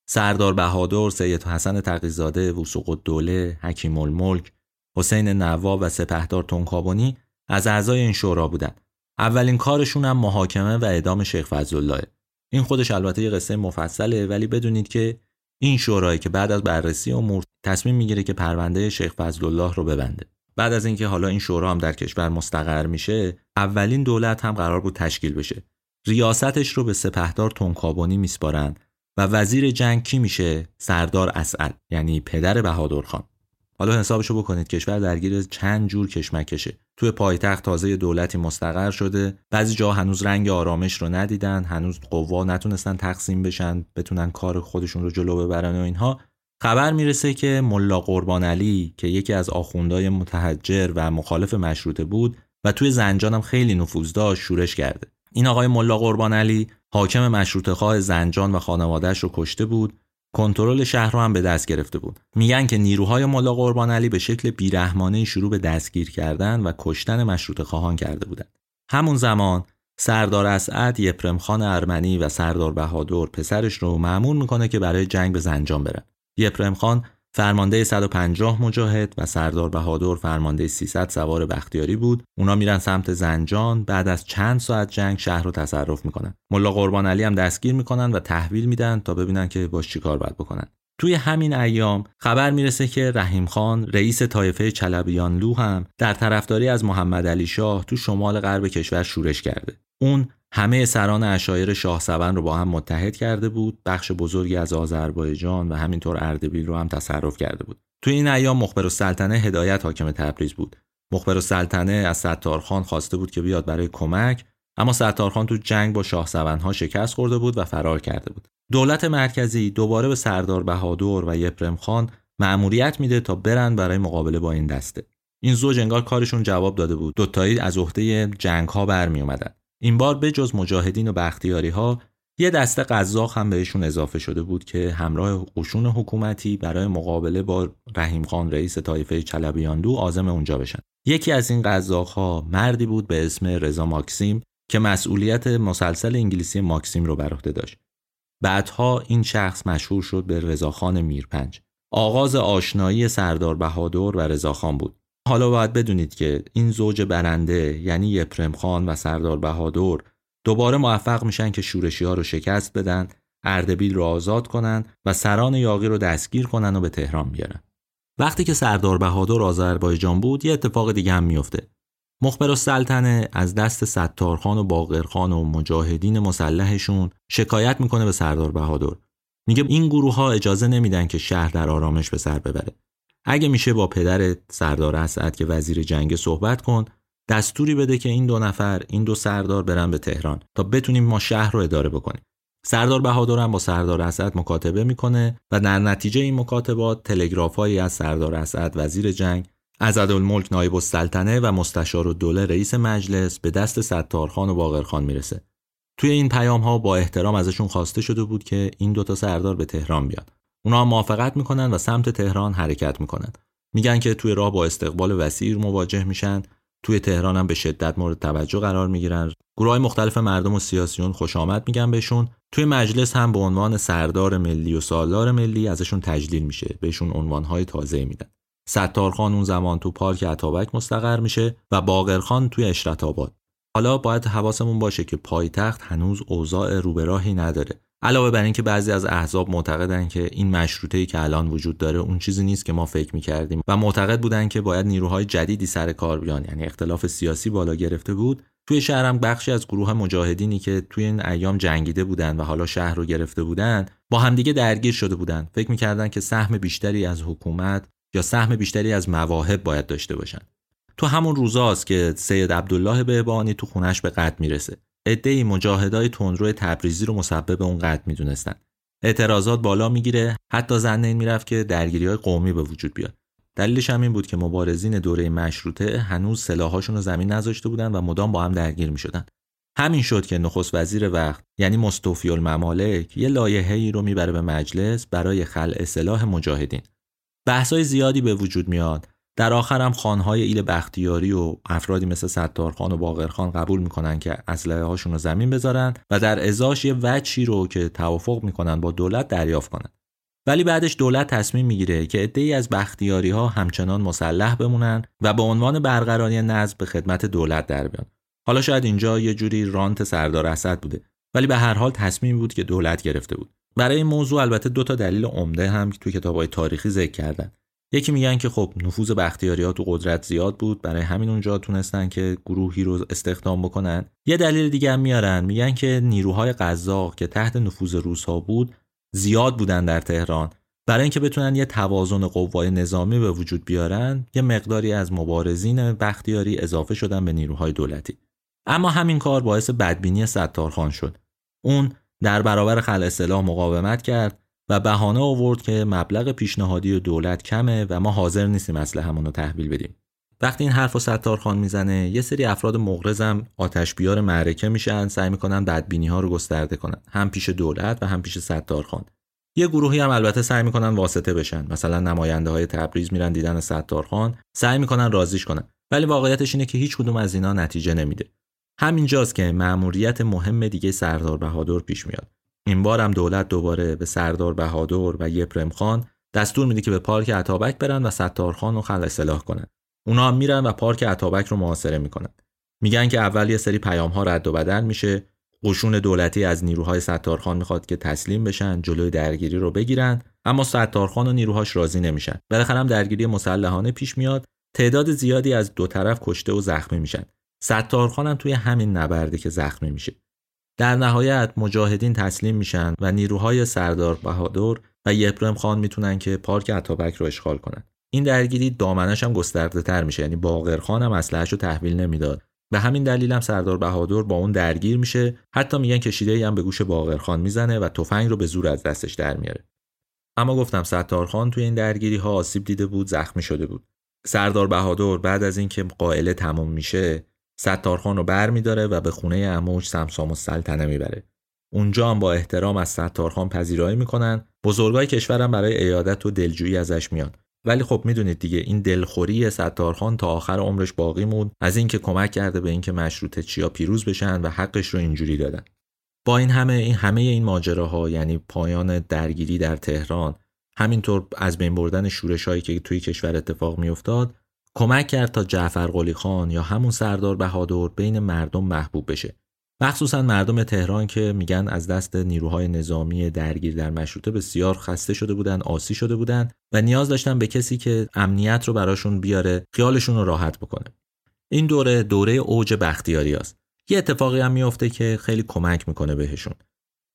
سردار بهادر، سید حسن تقیزاده، وسوق دوله، حکیم الملک، حسین نواب و سپهدار تونکابونی از اعضای این شورا بودند. اولین کارشون هم محاکمه و اعدام شیخ فضلالله. این خودش البته یه قصه مفصله ولی بدونید که این شورایی که بعد از بررسی امور تصمیم می‌گیره که پرونده شیخ فضلالله رو ببنده. بعد از اینکه حالا این شورا هم در کشور مستقر میشه، اولین دولت هم قرار بود تشکیل بشه. ریاستش رو به سپهدار تونکابونی میسپارن و وزیر جنگ کی میشه؟ سردار اسعد یعنی پدر بهادر خان. حالا حسابشو بکنید. کشور درگیر چند جور کشمکشه. توی پایتخت تازه دولتی مستقر شده. بعضی جا هنوز رنگ آرامش رو ندیدن. هنوز قوا نتونستن تقسیم بشن بتونن کار خودشون رو جلو ببرن و اینها. خبر می‌رسه که ملا قربان علی که یکی از آخوندهای متحجر و مخالف مشروطه بود و توی زنجان هم خیلی نفوذ داشت شورش کرده. این آقای ملا قربان علی حاکم مشروطه خواه زنجان و خانوادهش رو کشته بود. کنترل شهر رو هم به دست گرفته بود. میگن که نیروهای ملا قربان علی به شکل بیرحمانه شروع به دستگیر کردن و کشتن مشروط خواهان کرده بودند. همون زمان سردار اسعد یپرم خان ارمنی و سردار بهادر پسرش رو معمول می‌کنه که برای جنگ به زنجان برن. یپرم خان فرمانده 150 مجاهد و سردار بهادر فرمانده 300 سوار بختیاری بود. اونا میرن سمت زنجان بعد از چند ساعت جنگ شهر رو تصرف می‌کنن. ملا قربان علی هم دستگیر می‌کنن و تحویل میدن تا ببینن که باش چیکار باید بکنن. توی همین ایام خبر می‌رسه که رحیم خان رئیس طایفه چلبیانلو هم در طرفداری از محمد علی شاه تو شمال غرب کشور شورش کرده. اون همه سران اشایر شاه سبن رو با هم متحد کرده بود بخش بزرگی از آذربایجان و همینطور اردبیل رو هم تصرف کرده بود. توی این ایام مخبر السلطنه هدایت حاکم تبریز بود. مخبر السلطنه از ستارخان خواسته بود که بیاد برای کمک اما ستارخان تو جنگ با شاه ها شکست خورده بود و فرار کرده بود. دولت مرکزی دوباره به سردار بهادر و یپرم خان مأموریت میده تا برن برای مقابله با این دسته. این زوج انگار کارشون جواب داده بود. دوتایی از عهده جنگ ها برمی اومدن این بار به جز مجاهدین و بختیاری ها یه دسته قزاق هم بهشون اضافه شده بود که همراه قشون حکومتی برای مقابله با رحیم خان رئیس طایفه چلبیاندو آزم اونجا بشن. یکی از این قزاق ها مردی بود به اسم رضا ماکسیم که مسئولیت مسلسل انگلیسی ماکسیم رو بر عهده داشت. بعدها این شخص مشهور شد به رضاخان میرپنج. آغاز آشنایی سردار بهادر و رضاخان بود. حالا باید بدونید که این زوج برنده یعنی یپرم خان و سردار بهادر دوباره موفق میشن که شورشی ها رو شکست بدن اردبیل رو آزاد کنن و سران یاقی رو دستگیر کنن و به تهران بیارن. وقتی که سردار بهادر آذربایجان بود یه اتفاق دیگه هم میفته مخبر السلطنه از دست ستارخان و باقرخان و مجاهدین مسلحشون شکایت می‌کنه به سردار بهادر. میگه این گروه ها اجازه نمیدن که شهر در آرامش به سر ببره. اگه میشه با پدر سردار اسعد که وزیر جنگ صحبت کن دستوری بده که این دو نفر این دو سردار برن به تهران تا بتونیم ما شهر رو اداره بکنیم. سردار بهادر هم با سردار اسعد مکاتبه می‌کنه و در نتیجه این مکاتبات تلگرافهایی از سردار اسعد وزیر جنگ الملک نایب السلطنه و مستشار الدوله رئیس مجلس به دست ستارخان و باقرخان می‌رسه. توی این پیام ها با احترام ازشون خواسته شده بود که این دوتا سردار به تهران بیاد اونا موافقت می‌کنن و سمت تهران حرکت می‌کنن. میگن که توی راه با استقبال وسیع مواجه میشن. توی تهران هم به شدت مورد توجه قرار می‌گیرن. گروه های مختلف مردم و سیاسیون خوش آمد میگن بهشون. توی مجلس هم به عنوان سردار ملی و سالار ملی ازشون تجلیل میشه. بهشون عنوانهای تازه میدن. ستارخان اون زمان تو پارک عطابک مستقر میشه و باقرخان توی اشرت آباد. حالا باید حواسمون باشه که پایتخت هنوز اوضاع روبراهی نداره. علاوه بر اینکه بعضی از احزاب معتقدن که این مشروطه ای که الان وجود داره اون چیزی نیست که ما فکر می‌کردیم و معتقد بودن که باید نیروهای جدیدی سر کار بیان. یعنی اختلاف سیاسی بالا گرفته بود. توی شهرم بخشی از گروه مجاهدینی که توی این ایام جنگیده بودن و حالا شهر رو گرفته بودن با همدیگه درگیر شده بودن. فکر می‌کردن که سهم بیشتری از حکومت یا سهم بیشتری از مواهب باید داشته باشن. تو همون روزاست که سید عبدالله بهبانی تو خونش به قتل می‌رسه. عدهای مجاهدای تندرو تبریزی رو مسبب اون قتل می‌دونستن اعتراضات بالا می‌گیره حتی زن این می‌رفت که درگیری های قومی به وجود بیاد دلیلش هم این بود که مبارزین دوره مشروطه هنوز سلاحاشون رو زمین نذاشته بودن و مدام با هم درگیر می شدن. همین شد که نخست وزیر وقت یعنی مستوفی الممالک یه لایحه‌ای رو می‌بره به مجلس برای خلع سلاح مجاهدین. بحثای زیادی به وجود میاد. در آخر هم خانهای ایل بختیاری و افرادی مثل ستارخان و باقرخان قبول می‌کنن که اسلحه هاشون رو زمین بذارن و در ازاش یه وجهی رو که توافق می‌کنن با دولت دریافت کنن. ولی بعدش دولت تصمیم می‌گیره که عده‌ای از بختیاری ها همچنان مسلح بمونن و به عنوان برقراری نظم به خدمت دولت در بیان. حالا شاید اینجا یه جوری رانت سردار اسد بوده ولی به هر حال تصمیم بود که دولت گرفته بود. برای این موضوع البته دو تا دلیل عمده هم که توی کتابای تاریخی ذکر کردن. یکی میگن که خب نفوذ بختیاری تو قدرت زیاد بود برای همین اونجا تونستن که گروهی رو استخدام بکنن. یه دلیل دیگه هم میارن میگن که نیروهای قزاق که تحت نفوذ روس ها بود زیاد بودن در تهران. برای اینکه بتونن یه توازن قوای نظامی به وجود بیارن یه مقداری از مبارزین بختیاری اضافه شدن به نیروهای دولتی. اما همین کار باعث بدبینی ستارخان شد. اون در برابر خلع سلاح مقاومت کرد و بهانه آورد که مبلغ پیشنهادی دولت کمه و ما حاضر نیستیم اسلحه‌مون رو تحویل بدیم. وقتی این حرف و ستارخان می‌زنه یه سری افراد مغرضم آتش بیار معرکه میشن سعی می‌کنن بدبینی ها رو گسترده کنن. هم پیش دولت و هم پیش ستارخان یه گروهی هم البته سعی می‌کنن واسطه بشن. مثلا نماینده های تبریز میرن دیدن ستارخان سعی می‌کنن رازیش کنن. ولی واقعیتش اینه که هیچ کدوم از اینا نتیجه نمیده. همینجاست که مأموریت مهم دیگه سردار بهادر پیش میاد. این بار هم دولت دوباره به سردار بهادر و یپرم خان دستور میده که به پارک عطابک برن و ستارخان رو خلع سلاح کنن. اونا هم میرن و پارک عطابک رو محاصره می‌کنن. میگن که اول یه سری پیام ها رد و بدل میشه. قشون دولتی از نیروهای ستارخان می‌خواد که تسلیم بشن جلوی درگیری رو بگیرن اما ستارخان و نیروهاش راضی نمیشن. بالاخره هم درگیری مسلحانه پیش میاد. تعداد زیادی از دو طرف کشته و زخمی میشن. ستارخان هم توی همین نبرده که زخمی میشه. در نهایت مجاهدین تسلیم میشن و نیروهای سردار بهادر و یپرم خان می‌تونن که پارک عطابک رو اشغال کنن. این درگیری دامنش هم گسترده تر میشه یعنی باقر خان هم اسلحه‌اش رو تحویل نمی‌داد. به همین دلیل هم سردار بهادر با اون درگیر میشه حتی میگن کشیده هم به گوش باقر خان می‌زنه و تفنگ رو به زور از دستش در میاره. اما گفتم ستار خان توی این درگیری ها آسیب دیده بود زخمی شده بود. سردار بهادر بعد از اینکه قائله تمام میشه ستارخان رو بر میداره و به خونه اموج سمسام و سلطنه می‌بره. اونجا هم با احترام از ستارخان پذیرایی می‌کنن. بزرگای کشورم برای ایادت و دلجویی ازش میاد. ولی خب می‌دونید دیگه این دلخوری ستارخان تا آخر عمرش باقی موند از اینکه کمک کرده به اینکه مشروطه چیا پیروز بشن و حقش رو اینجوری دادن. با این همه این همه این ماجراها یعنی پایان درگیری در تهران همینطور از بین بردن شورشهایی که توی کشور اتفاق میافتاد کمک کرد تا جعفر قلی خان یا همون سردار بهادر بین مردم محبوب بشه. مخصوصا مردم تهران که میگن از دست نیروهای نظامی درگیر در مشروطه بسیار خسته شده بودن آسی شده بودن و نیاز داشتن به کسی که امنیت رو براشون بیاره خیالشون رو راحت بکنه. این دوره دوره اوج بختیاری است. یه اتفاقی هم میفته که خیلی کمک می‌کنه بهشون.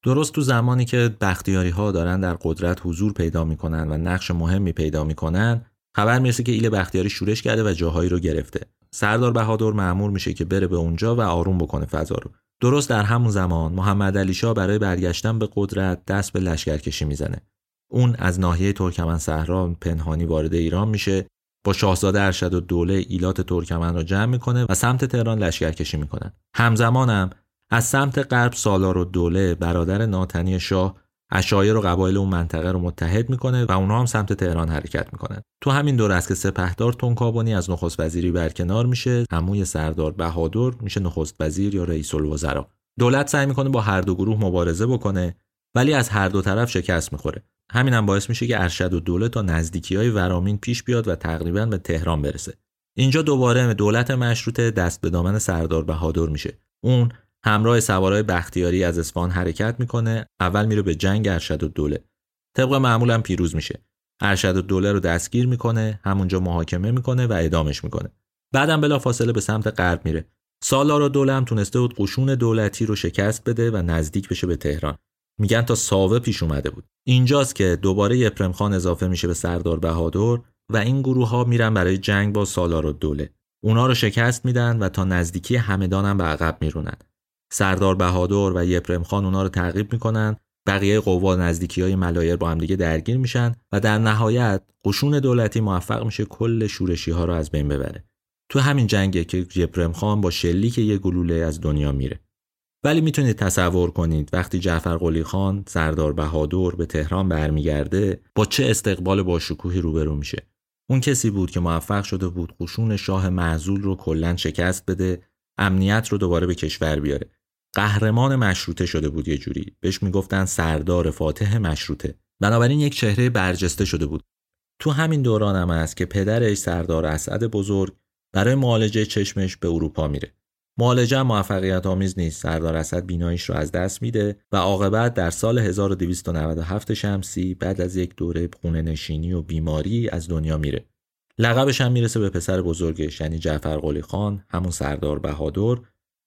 درست تو زمانی که بختیاری ها دارن در قدرت حضور پیدا می‌کنن و نقش مهمی پیدا می‌کنن خبر می‌رسه که ایل بختیاری شورش کرده و جاهایی رو گرفته. سردار بهادر معمور میشه که بره به اونجا و آروم بکنه فضا رو. درست در همون زمان محمد علی شاه برای برگشتن به قدرت دست به لشکرکشی می‌زنه. اون از ناحیه ترکمن صحرا پنهانی وارد ایران میشه با شاهزاده ارشد و دوله ایلات ترکمن رو جمع می‌کنه و سمت تهران لشکرکشی می‌کنن همزمانم از سمت غرب سالار و دوله برادر ناتنی شاه اشایر و قبایل اون منطقه رو متحد می‌کنه و اونها هم سمت تهران حرکت می‌کنن. تو همین دور است که سپهدار تونکابونی از نخست وزیری برکنار میشه عموی سردار بهادر میشه نخست وزیر یا رئیس الوزراء دولت سعی می‌کنه با هر دو گروه مبارزه بکنه ولی از هر دو طرف شکست می‌خوره. همین هم باعث میشه که ارشد و دولت تا نزدیکی های ورامین پیش بیاد و تقریبا به تهران برسه. اینجا دوباره دولت مشروطه دست به دامن سردار بهادر میشه. اون همراه سوارای بختیاری از اصفهان حرکت می‌کنه اول میره به جنگ ارشد و دوله طبق معمولم پیروز میشه. ارشد و دوله رو دستگیر می‌کنه همونجا محاکمه می‌کنه و اعدامش می‌کنه. بعدم بلا فاصله به سمت غرب میره. سالار و دوله هم تونسته بود قشون دولتی رو شکست بده و نزدیک بشه به تهران. میگن تا ساوه پیش اومده بود. اینجاست که دوباره یپرم خان اضافه میشه به سردار بهادر و این گروه ها میرن برای جنگ با سالار و دوله اونا رو شکست میدن و تا نزدیکی همدان هم به عقب میرونن. سردار بهادر و یپرم خان اونا رو تعقیب می‌کنن. بقیه قوا نزدیکی های ملایر با هم دیگه درگیر میشن و در نهایت قشون دولتی موفق میشه کل شورشی ها رو از بین ببره. تو همین جنگه که جبرم خان با شلیک یه گلوله از دنیا میره. ولی می‌تونید تصور کنید وقتی جعفر قلی خان سردار بهادر به تهران برمیگرده با چه استقبال با شکوهی روبرو میشه؟ اون کسی بود که موفق شده بود قشون شاه معزول رو کلا شکست بده امنیت رو دوباره به کشور بیاره. قهرمان مشروطه شده بود یه جوری. بهش می‌گفتن سردار فاتح مشروطه. بنابراین یک چهره برجسته شده بود. تو همین دوران هم است که پدرش سردار اسعد بزرگ برای معالجه چشمش به اروپا میره. معالجه موفقیت آمیز نیست. سردار اسد بیناییش رو از دست میده و عاقبت در سال 1297 شمسی بعد از یک دوره خونه نشینی و بیماری از دنیا میره. لقبش هم می‌رسه به پسر بزرگش یعنی جعفر قلی خان همون سردار بهادر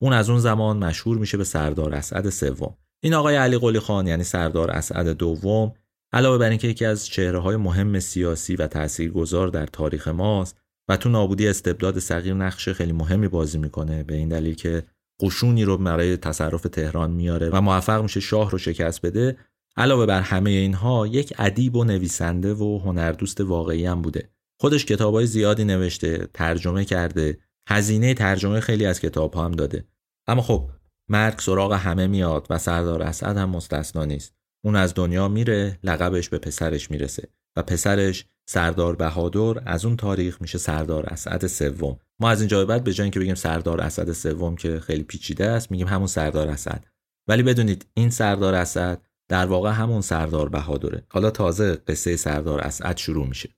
اون از اون زمان مشهور میشه به سردار اسعد سوم. این آقای علی قلی خان یعنی سردار اسعد دوم علاوه بر اینکه یکی از چهره های مهم سیاسی و تاثیرگذار در تاریخ ماست و تو نابودی استبداد صغیر نقش خیلی مهمی بازی می‌کنه به این دلیل که قشونی رو برای تصرف تهران میاره و موفق میشه شاه رو شکست بده. علاوه بر همه اینها یک ادیب و نویسنده و هنردوست واقعی هم بوده. خودش کتابای زیادی نوشته ترجمه کرده هزینه ترجمه خیلی از کتاب هم داده. اما خب مرگ سراغ همه میاد و سردار اسعد هم مستثنا نیست. اون از دنیا میره لقبش به پسرش می‌رسه و پسرش سردار بهادر از اون تاریخ میشه سردار اسعد سوم. ما از اینجا بعد به جای اینکه بگیم سردار اسعد سوم که خیلی پیچیده است میگیم همون سردار اسعد. ولی بدونید این سردار اسعد در واقع همون سردار بهادره. حالا تازه قصه سردار اسعد شروع میشه.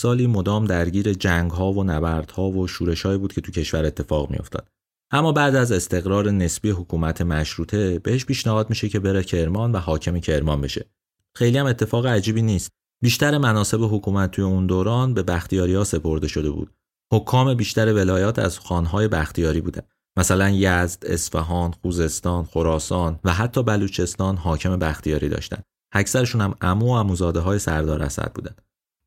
سالی مدام درگیر جنگ ها و نبرد ها و شورش بود که تو کشور اتفاق میافتاد. اما بعد از استقرار نسبی حکومت مشروطه بهش پیشنهاد میشه که بره کرمان و حاکم کرمان بشه. خیلی هم اتفاق عجیبی نیست. بیشتر مناسب حکومت توی اون دوران به بختیاری ها سپرده شده بود. حکام بیشتر ولایات از خانهای بختیاری بودن. مثلا یزد، اصفهان، خوزستان، خراسان و حتی بلوچستان حاکم بختیاری داشتن. اکثرشون هم عمو و عموزاده های سردار اسد بودن.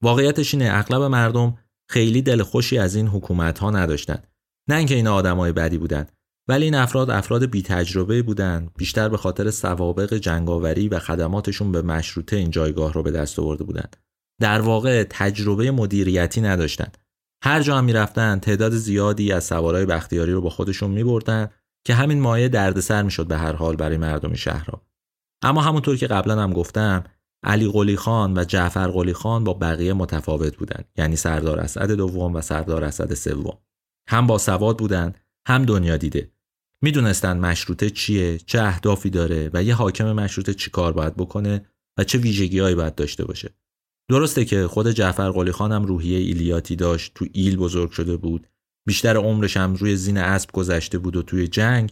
واقعیتش اینه اغلب مردم خیلی دل خوشی از این حکومت ها نداشتن. نه اینکه اینا آدمای بدی بودن ولی این افراد افراد بی تجربه بودن بیشتر به خاطر سوابق جنگاوری و خدماتشون به مشروطه این جایگاه رو به دست آورده بودن. در واقع تجربه مدیریتی نداشتن. هر جا هم می‌رفتن تعداد زیادی از سوارای بختیاری رو با خودشون میبردن که همین مایه دردسر می‌شد به هر حال برای مردم شهرها. اما همونطور که قبلا هم گفتم علی قلی خان و جعفر قلی خان با بقیه متفاوت بودند یعنی سردار اسد دوم و سردار اسد سوم. هم با سواد بودند هم دنیا دیده. می‌دونستند مشروطه چیه چه اهدافی داره و یه حاکم مشروطه چی کار باید بکنه و چه ویژگیهایی باید داشته باشه. درسته که خود جعفر قلی خان هم روحیه ایلیاتی داشت تو ایل بزرگ شده بود بیشتر عمرش هم روی زین اسب گذشته بود و توی جنگ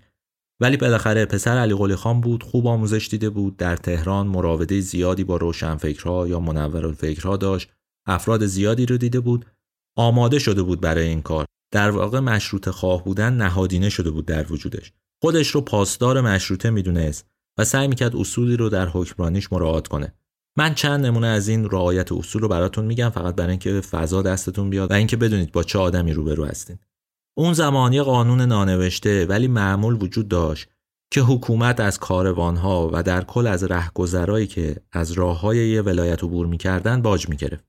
ولی بالاخره پسر علی قلی خان بود خوب آموزش دیده بود در تهران مراوده زیادی با روشنفکرها یا منورالفکرها داشت افراد زیادی رو دیده بود آماده شده بود برای این کار. در واقع مشروط خواه بودن نهادینه شده بود در وجودش. خودش رو پاسدار مشروطه می‌دونست و سعی می‌کرد اصولی رو در حکمرانیش مراعات کنه. من چند نمونه از این رعایت اصول رو براتون میگم فقط برای اینکه فضا دستتون بیاد و اینکه بدونید با چه آدمی روبرو هستین. اون زمان یه قانون نانوشته ولی معمول وجود داشت که حکومت از کاروانها و در کل از رهگذرایی که از راه های یه ولایت عبور می‌کردن باج می‌گرفت.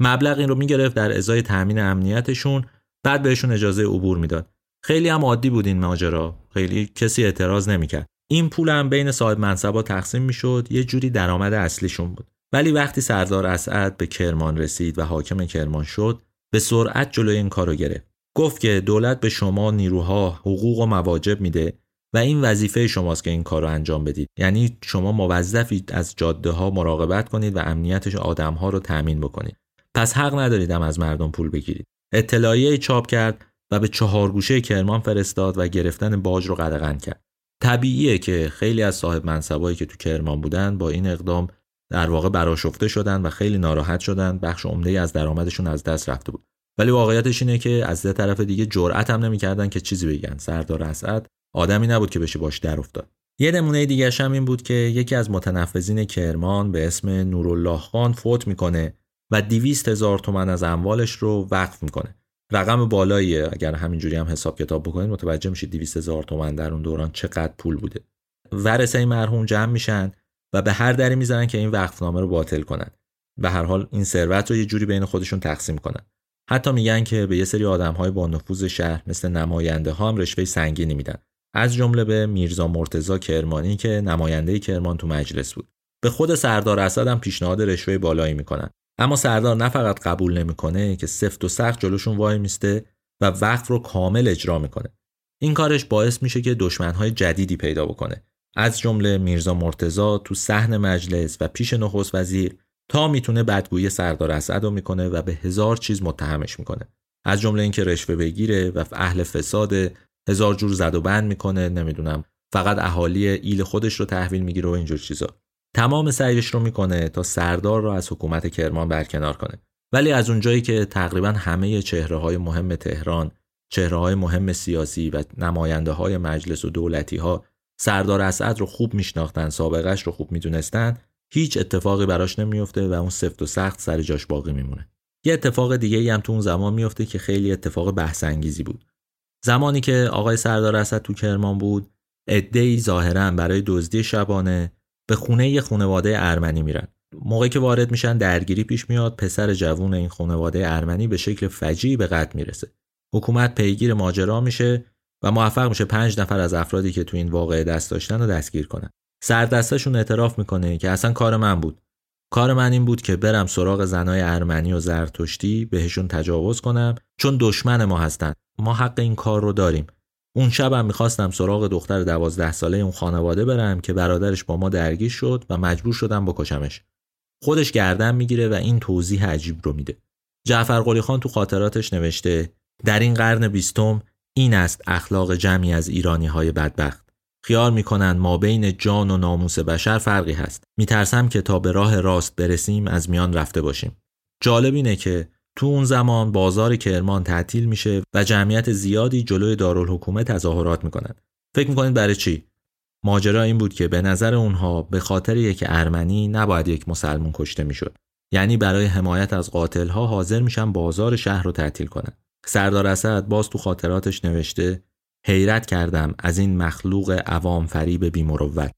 مبلغ این رو می‌گرفت در ازای تأمین امنیتشون بعد بهشون اجازه عبور می‌داد. خیلی هم عادی بود این ماجرا. خیلی کسی اعتراض نمی‌کرد. این پول هم بین صاحب منصبا تقسیم می‌شد یه جوری درآمد اصلیشون بود. ولی وقتی سردار اسعد به کرمان رسید و حاکم کرمان شد به سرعت جلوی این کارو گرفت گفت که دولت به شما نیروها حقوق و مواجب میده و این وظیفه شماست که این کار رو انجام بدید. یعنی شما موظفید از جاده ها مراقبت کنید و امنیتش آدم ها رو تأمین بکنید. پس حق ندارید هم از مردم پول بگیرید. اطلاعیه چاپ کرد و به چهار گوشه کرمان فرستاد و گرفتن باج رو قدغن کرد. طبیعیه که خیلی از صاحب منصبایی که تو کرمان بودن با این اقدام در واقع براشفته شدن و خیلی ناراحت شدن. بخش عمده از درآمدشون از دست رفته بود. ولی واقعیتش اینه که از طرف دیگه جرأت هم نمی‌کردن که چیزی بگن. سردار اسعد آدمی نبود که بشه باش در افتاد. یه نمونه دیگه هم این بود که یکی از متنفذین کرمان به اسم نورالله خان فوت می‌کنه و دیویست هزار تومن از اموالش رو وقف می‌کنه. رقم بالاییه اگر همینجوری هم حساب کتاب بکنید متوجه میشید 200 هزار تومن در اون دوران چقدر پول بوده. ورثه مرحوم جمع میشن و به هر دری می‌زنن که این وقفنامه رو باطل کنن. به هر حال این ثروت رو یه جوری بین خودشون تقسیم کنن. حتی میگن که به یه سری آدم های با نفوذ شهر مثل نماینده ها هم رشوه سنگینی میدن. از جمله به میرزا مرتزا کرمانی که نماینده کرمان تو مجلس بود. به خود سردار اسد هم پیشنهاد رشوه بالایی می‌کنن. اما سردار نه فقط قبول نمی‌کنه که سفت و سخت جلوشون وای میسته و وقت رو کامل اجرا می‌کنه. این کارش باعث میشه که دشمنهای جدیدی پیدا بکنه. از جمله میرزا مرتزا تو صحن مجلس و پیش نخست وزیر تا می‌تونه بدگویی سردار اسد رو می‌کنه و به هزار چیز متهمش می‌کنه. از جمله اینکه رشوه بگیره و اهل فساد هزار جور زد و بند می‌کنه نمی‌دونم فقط اهالی ایل خودش رو تحویل می‌گیره و اینجور چیزا. تمام سعیش رو می‌کنه تا سردار رو از حکومت کرمان برکنار کنه. ولی از اونجایی که تقریبا همه چهره های مهم تهران چهره های مهم سیاسی و نماینده های مجلس و دولتی ها سردار اسعد رو خوب میشناختن سابقش رو خوب می‌دونستن هیچ اتفاقی براش نمیفته و اون سفت و سخت سر جاش باقی میمونه. یه اتفاق دیگه هم تو اون زمان میفته که خیلی اتفاق بحث انگیزی بود. زمانی که آقای سردار اسد تو کرمان بود عده‌ای ظاهرا برای دزدی شبانه به خونه یه خانواده ارمنی میرن. موقعی که وارد میشن درگیری پیش میاد پسر جوون این خانواده ارمنی به شکل فجیعی به قتل می‌رسه. حکومت پیگیر ماجرا میشه و موفق میشه پنج نفر از افرادی که تو این واقعه دست داشتن رو دستگیر کنن. سردستشون اعتراف می‌کنه که اصلا کار من بود. کار من این بود که برم سراغ زنای ارمنی و زرتشتی بهشون تجاوز کنم چون دشمن ما هستن. ما حق این کار رو داریم. اون شبم می‌خواستم سراغ دختر دوازده ساله اون خانواده برم که برادرش با ما درگیر شد و مجبور شدم بکشمش. خودش گردن می‌گیره و این توضیح عجیب رو میده. جعفر قلی خان تو خاطراتش نوشته در این قرن بیستم این است اخلاق جمعی از ایرانی های بدبخت. خیال می‌کنند ما بین جان و ناموس بشر فرقی هست. میترسم که تا به راه راست برسیم از میان رفته باشیم. جالب اینه که تو اون زمان بازار کرمان تعطیل میشه و جمعیت زیادی جلوی دارالحکومه تظاهرات می‌کنن فکر می‌کنید برای چی؟ ماجرا این بود که به نظر اونها به خاطر یک ارمنی نباید یک مسلمون کشته می‌شد. یعنی برای حمایت از قاتلها حاضر میشن بازار شهر رو تعطیل کنن. سردار اسد باز تو خاطراتش نوشته حیرت کردم از این مخلوق عوام فریب بیمروت.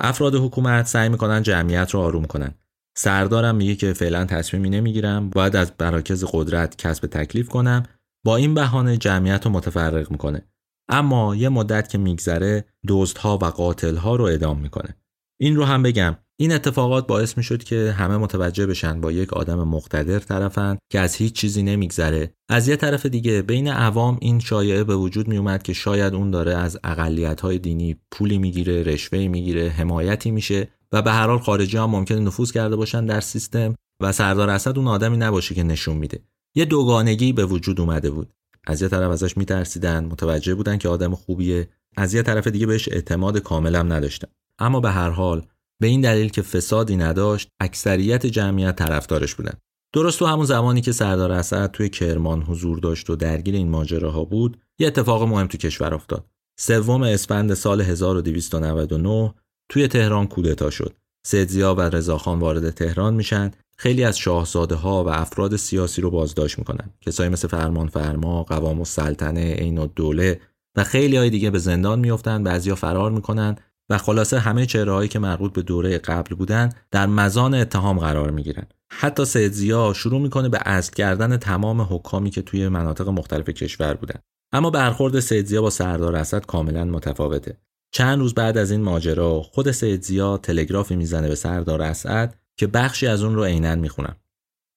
افراد حکومت سعی می‌کنن جمعیت رو آروم کنن. سردارم میگه که فعلا تصمیمی نمی‌گیرم باید از براکز قدرت کسب تکلیف کنم با این بهانه جمعیت رو متفرق می‌کنه. اما یه مدت که میگذره دزدها و قاتلها رو ادام می‌کنه. این رو هم بگم این اتفاقات باعث می‌شد که همه متوجه بشن با یک آدم مقتدر طرفن که از هیچ چیزی نمیگذره. از یه طرف دیگه بین عوام این شایعه به وجود میومد که شاید اون داره از اقلیت های دینی پولی می‌گیره رشوه می‌گیره حمایتی میشه و به هر حال خارجی هم ممکنه نفوذ کرده باشن در سیستم و سردار اسد اون آدمی نباشه که نشون میده. یه دوگانگی به وجود اومده بود. از یه طرف ازش میترسیدن متوجه بودن که آدم خوبیه. از یه طرف دیگه بهش اعتماد کاملم نداشتن. اما به هر حال به این دلیل که فسادی نداشت اکثریت جمعیت طرفدارش بودن درست تو همون زمانی که سردار اسد توی کرمان حضور داشت و درگیر این ماجراها بود یه اتفاق مهم تو کشور افتاد سوم اسفند سال 1299 توی تهران کودتا شد. سیدزیا و رضاخان وارد تهران میشن خیلی از شاهزاده ها و افراد سیاسی رو بازداشت می‌کنن. کسایی مثل فرمان فرما، قوام السلطنه، عین الدوله و خیلی های دیگه به زندان میفتن، بعضیا فرار می‌کنن و خلاصه همه چهرههایی که مربوط به دوره قبل بودن در مزان اتهام قرار می‌گیرن. حتی سیدزیا شروع می‌کنه به اصل کردن تمام حکامی که توی مناطق مختلف کشور بودن. اما برخورد سیدزیا با سردار اسد کاملا متفاوته. چند روز بعد از این ماجرا خود سید زیا تلگرافی می‌زنه به سردار اسعد که بخشی از اون رو عینا می‌خونم.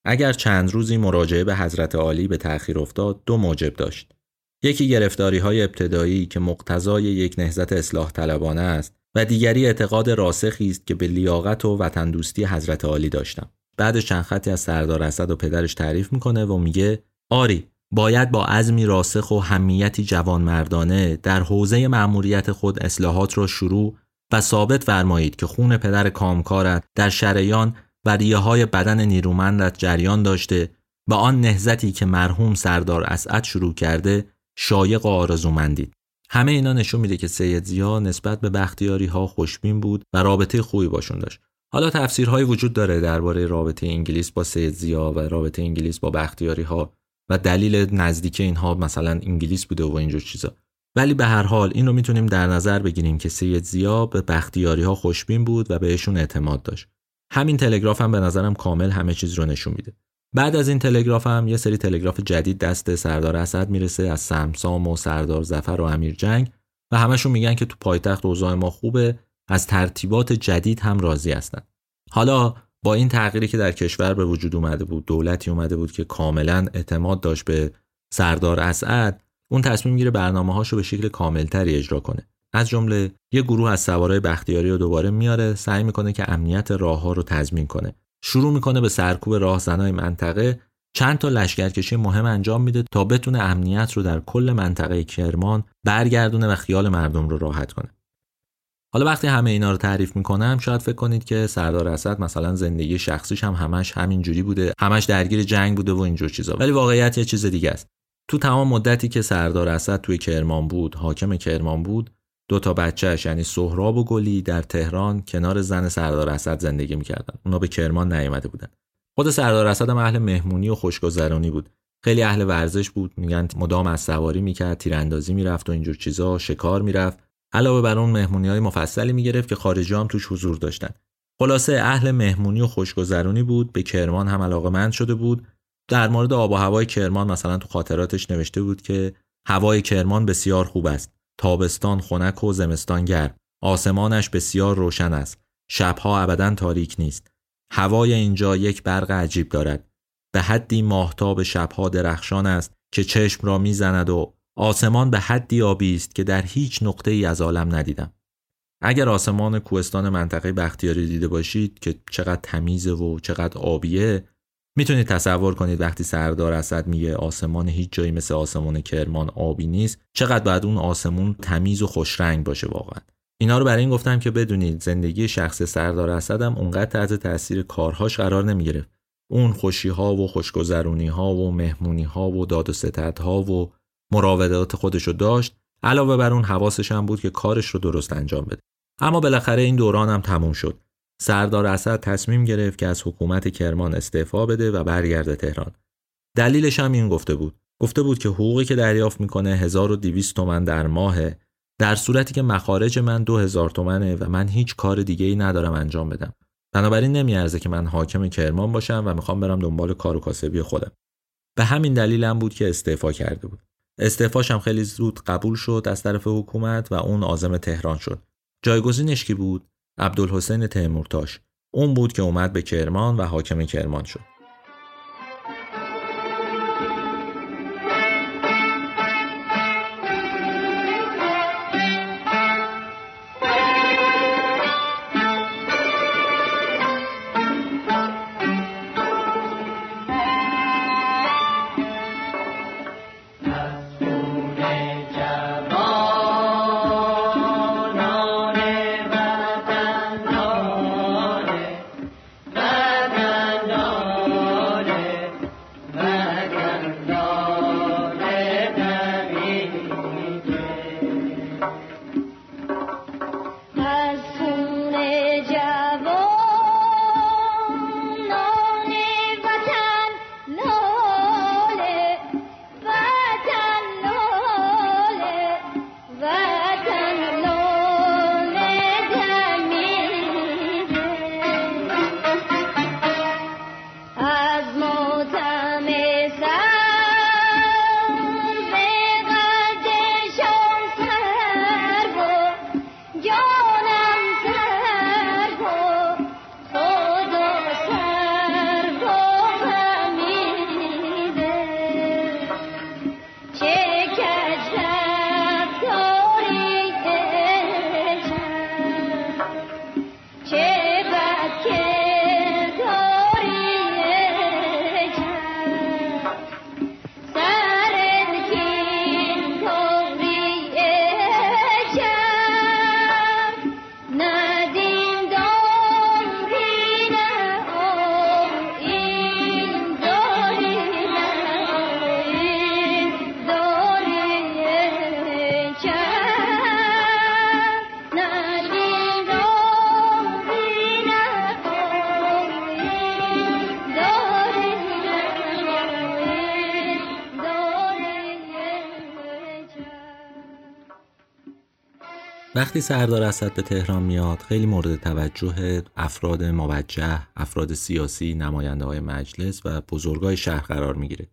اگر چند روزی مراجعه به حضرت عالی به تأخیر افتاد دو موجب داشت. یکی گرفتاری های ابتدایی که مقتضای یک نهزت اصلاح طلبانه است و دیگری اعتقاد راسخی است که به لیاقت و وطن دوستی حضرت عالی داشتم. بعد چند خطی از سردار اسد و پدرش تعریف می‌کنه و میگه آری باید با عزمی راسخ و همیتی جوانمردانه در حوزه مأموریت خود اصلاحات را شروع و ثابت فرمایید که خون پدر کامکارت در شریان و ریه های بدن نیرومندت جریان داشته و آن نهزتی که مرحوم سردار اسعد شروع کرده شایق و آرزومندید همه اینا نشون میده که سید زیا نسبت به بختیاری ها خوشبین بود و رابطه خوبی باشون داشت. حالا تفسیرهایی وجود داره درباره رابطه انگلیس با سید زیا و رابطه انگلیس با بختیاری ها و دلیل نزدیک اینها مثلا انگلیس بوده و اینجور چیزا. ولی به هر حال این رو می‌تونیم در نظر بگیریم که سید زیا به بختیاری ها خوشبین بود و بهشون اعتماد داشت. همین تلگراف هم به نظرم کامل همه چیز رو نشون میده. بعد از این تلگراف هم یه سری تلگراف جدید دست سردار اسد می‌رسه از سمسام و سردار زفر و امیر جنگ و همشون میگن که تو پایتخت اوضاع ما خوبه از ترتیبات جدید هم راضی هستن. حالا با این تغییری که در کشور به وجود اومده بود دولتی اومده بود که کاملا اعتماد داشت به سردار اسعد اون تصمیم گیره برنامه هاشو به شکل کاملتری اجرا کنه. از جمله یه گروه از سوارای بختیاری رو دوباره میاره سعی می‌کنه که امنیت راه ها رو تضمین کنه. شروع می‌کنه به سرکوب راهزنای منطقه. چند تا لشکرکشی مهم انجام میده تا بتونه امنیت رو در کل منطقه کرمان برگردونه و خیال مردم رو راحت کنه. حالا وقتی همه اینا رو تعریف می‌کنم شاید فکر کنید که سردار اسد مثلا زندگی شخصیش هم همش همین جوری بوده همش درگیر جنگ بوده و اینجور چیزا. ولی واقعیت یه چیز دیگه است. تو تمام مدتی که سردار اسد توی کرمان بود حاکم کرمان بود دو تا بچهش یعنی سهراب و گلی در تهران کنار زن سردار اسد زندگی می‌کردن. اونا به کرمان نیامده بودن. خود سردار اسد اهل مهمونی و خوشگذرانی بود. خیلی اهل ورزش بود. میگن مدام از سواری می‌کرد تیراندازی می‌رفت و اینجور چیزا شکار می‌رفت. علاوه بر اون مهمونی های مفصلی می‌گرفت که خارجی هم توش حضور داشتن. خلاصه اهل مهمونی و خوشگذرانی بود. به کرمان هم علاقه شده بود. در مورد آب و هوای کرمان مثلا تو خاطراتش نوشته بود که هوای کرمان بسیار خوب است. تابستان خنک و زمستان گرم. آسمانش بسیار روشن است. شبها ابدا تاریک نیست. هوای اینجا یک برق عجیب دارد. به حدی ماهتاب شبها درخشان است که چشم را می‌زند و آسمان به حدی آبی است که در هیچ نقطه ای از عالم ندیدم. اگر آسمان کوهستان منطقه بختیاری دیده باشید که چقدر تمیزه و چقدر آبیه می‌تونید تصور کنید وقتی سردار اسد میگه آسمان هیچ جایی مثل آسمان کرمان آبی نیست چقدر باید اون آسمون تمیز و خوشرنگ باشه واقعا. اینا رو برای این گفتم که بدونید زندگی شخص سردار اسد هم اونقدر تحت تاثیر کارهاش قرار نمی‌گرفت. اون خوشی ها و خوشگذرونی ها و مهمونی ها و داد و ستد ها و مراودات خودش رو داشت علاوه بر اون حواسش هم بود که کارش رو درست انجام بده. اما بالاخره این دوران هم تموم شد. سردار اسد تصمیم گرفت که از حکومت کرمان استعفا بده و برگرده تهران. دلیلش هم این گفته بود. گفته بود که حقوقی که دریافت می‌کنه 1200 تومن در ماه در صورتی که مخارج من 2000 تومنه و من هیچ کار دیگه ای ندارم انجام بدم. بنابراین نمیارزه که من حاکم کرمان باشم و می‌خوام برم دنبال کار و کاسبی خودم. به همین دلیلم بود که استعفا کرده بود. استعفاش هم خیلی زود قبول شد از طرف حکومت و اون عازم تهران شد. جایگزینش کی بود؟ عبدالحسین تیمورتاش. اون بود که اومد به کرمان و حاکم کرمان شد. وقتی سردار اسد به تهران میاد خیلی مورد توجه افراد موجه، افراد سیاسی، نماینده های مجلس و بزرگای شهر قرار می‌گیره.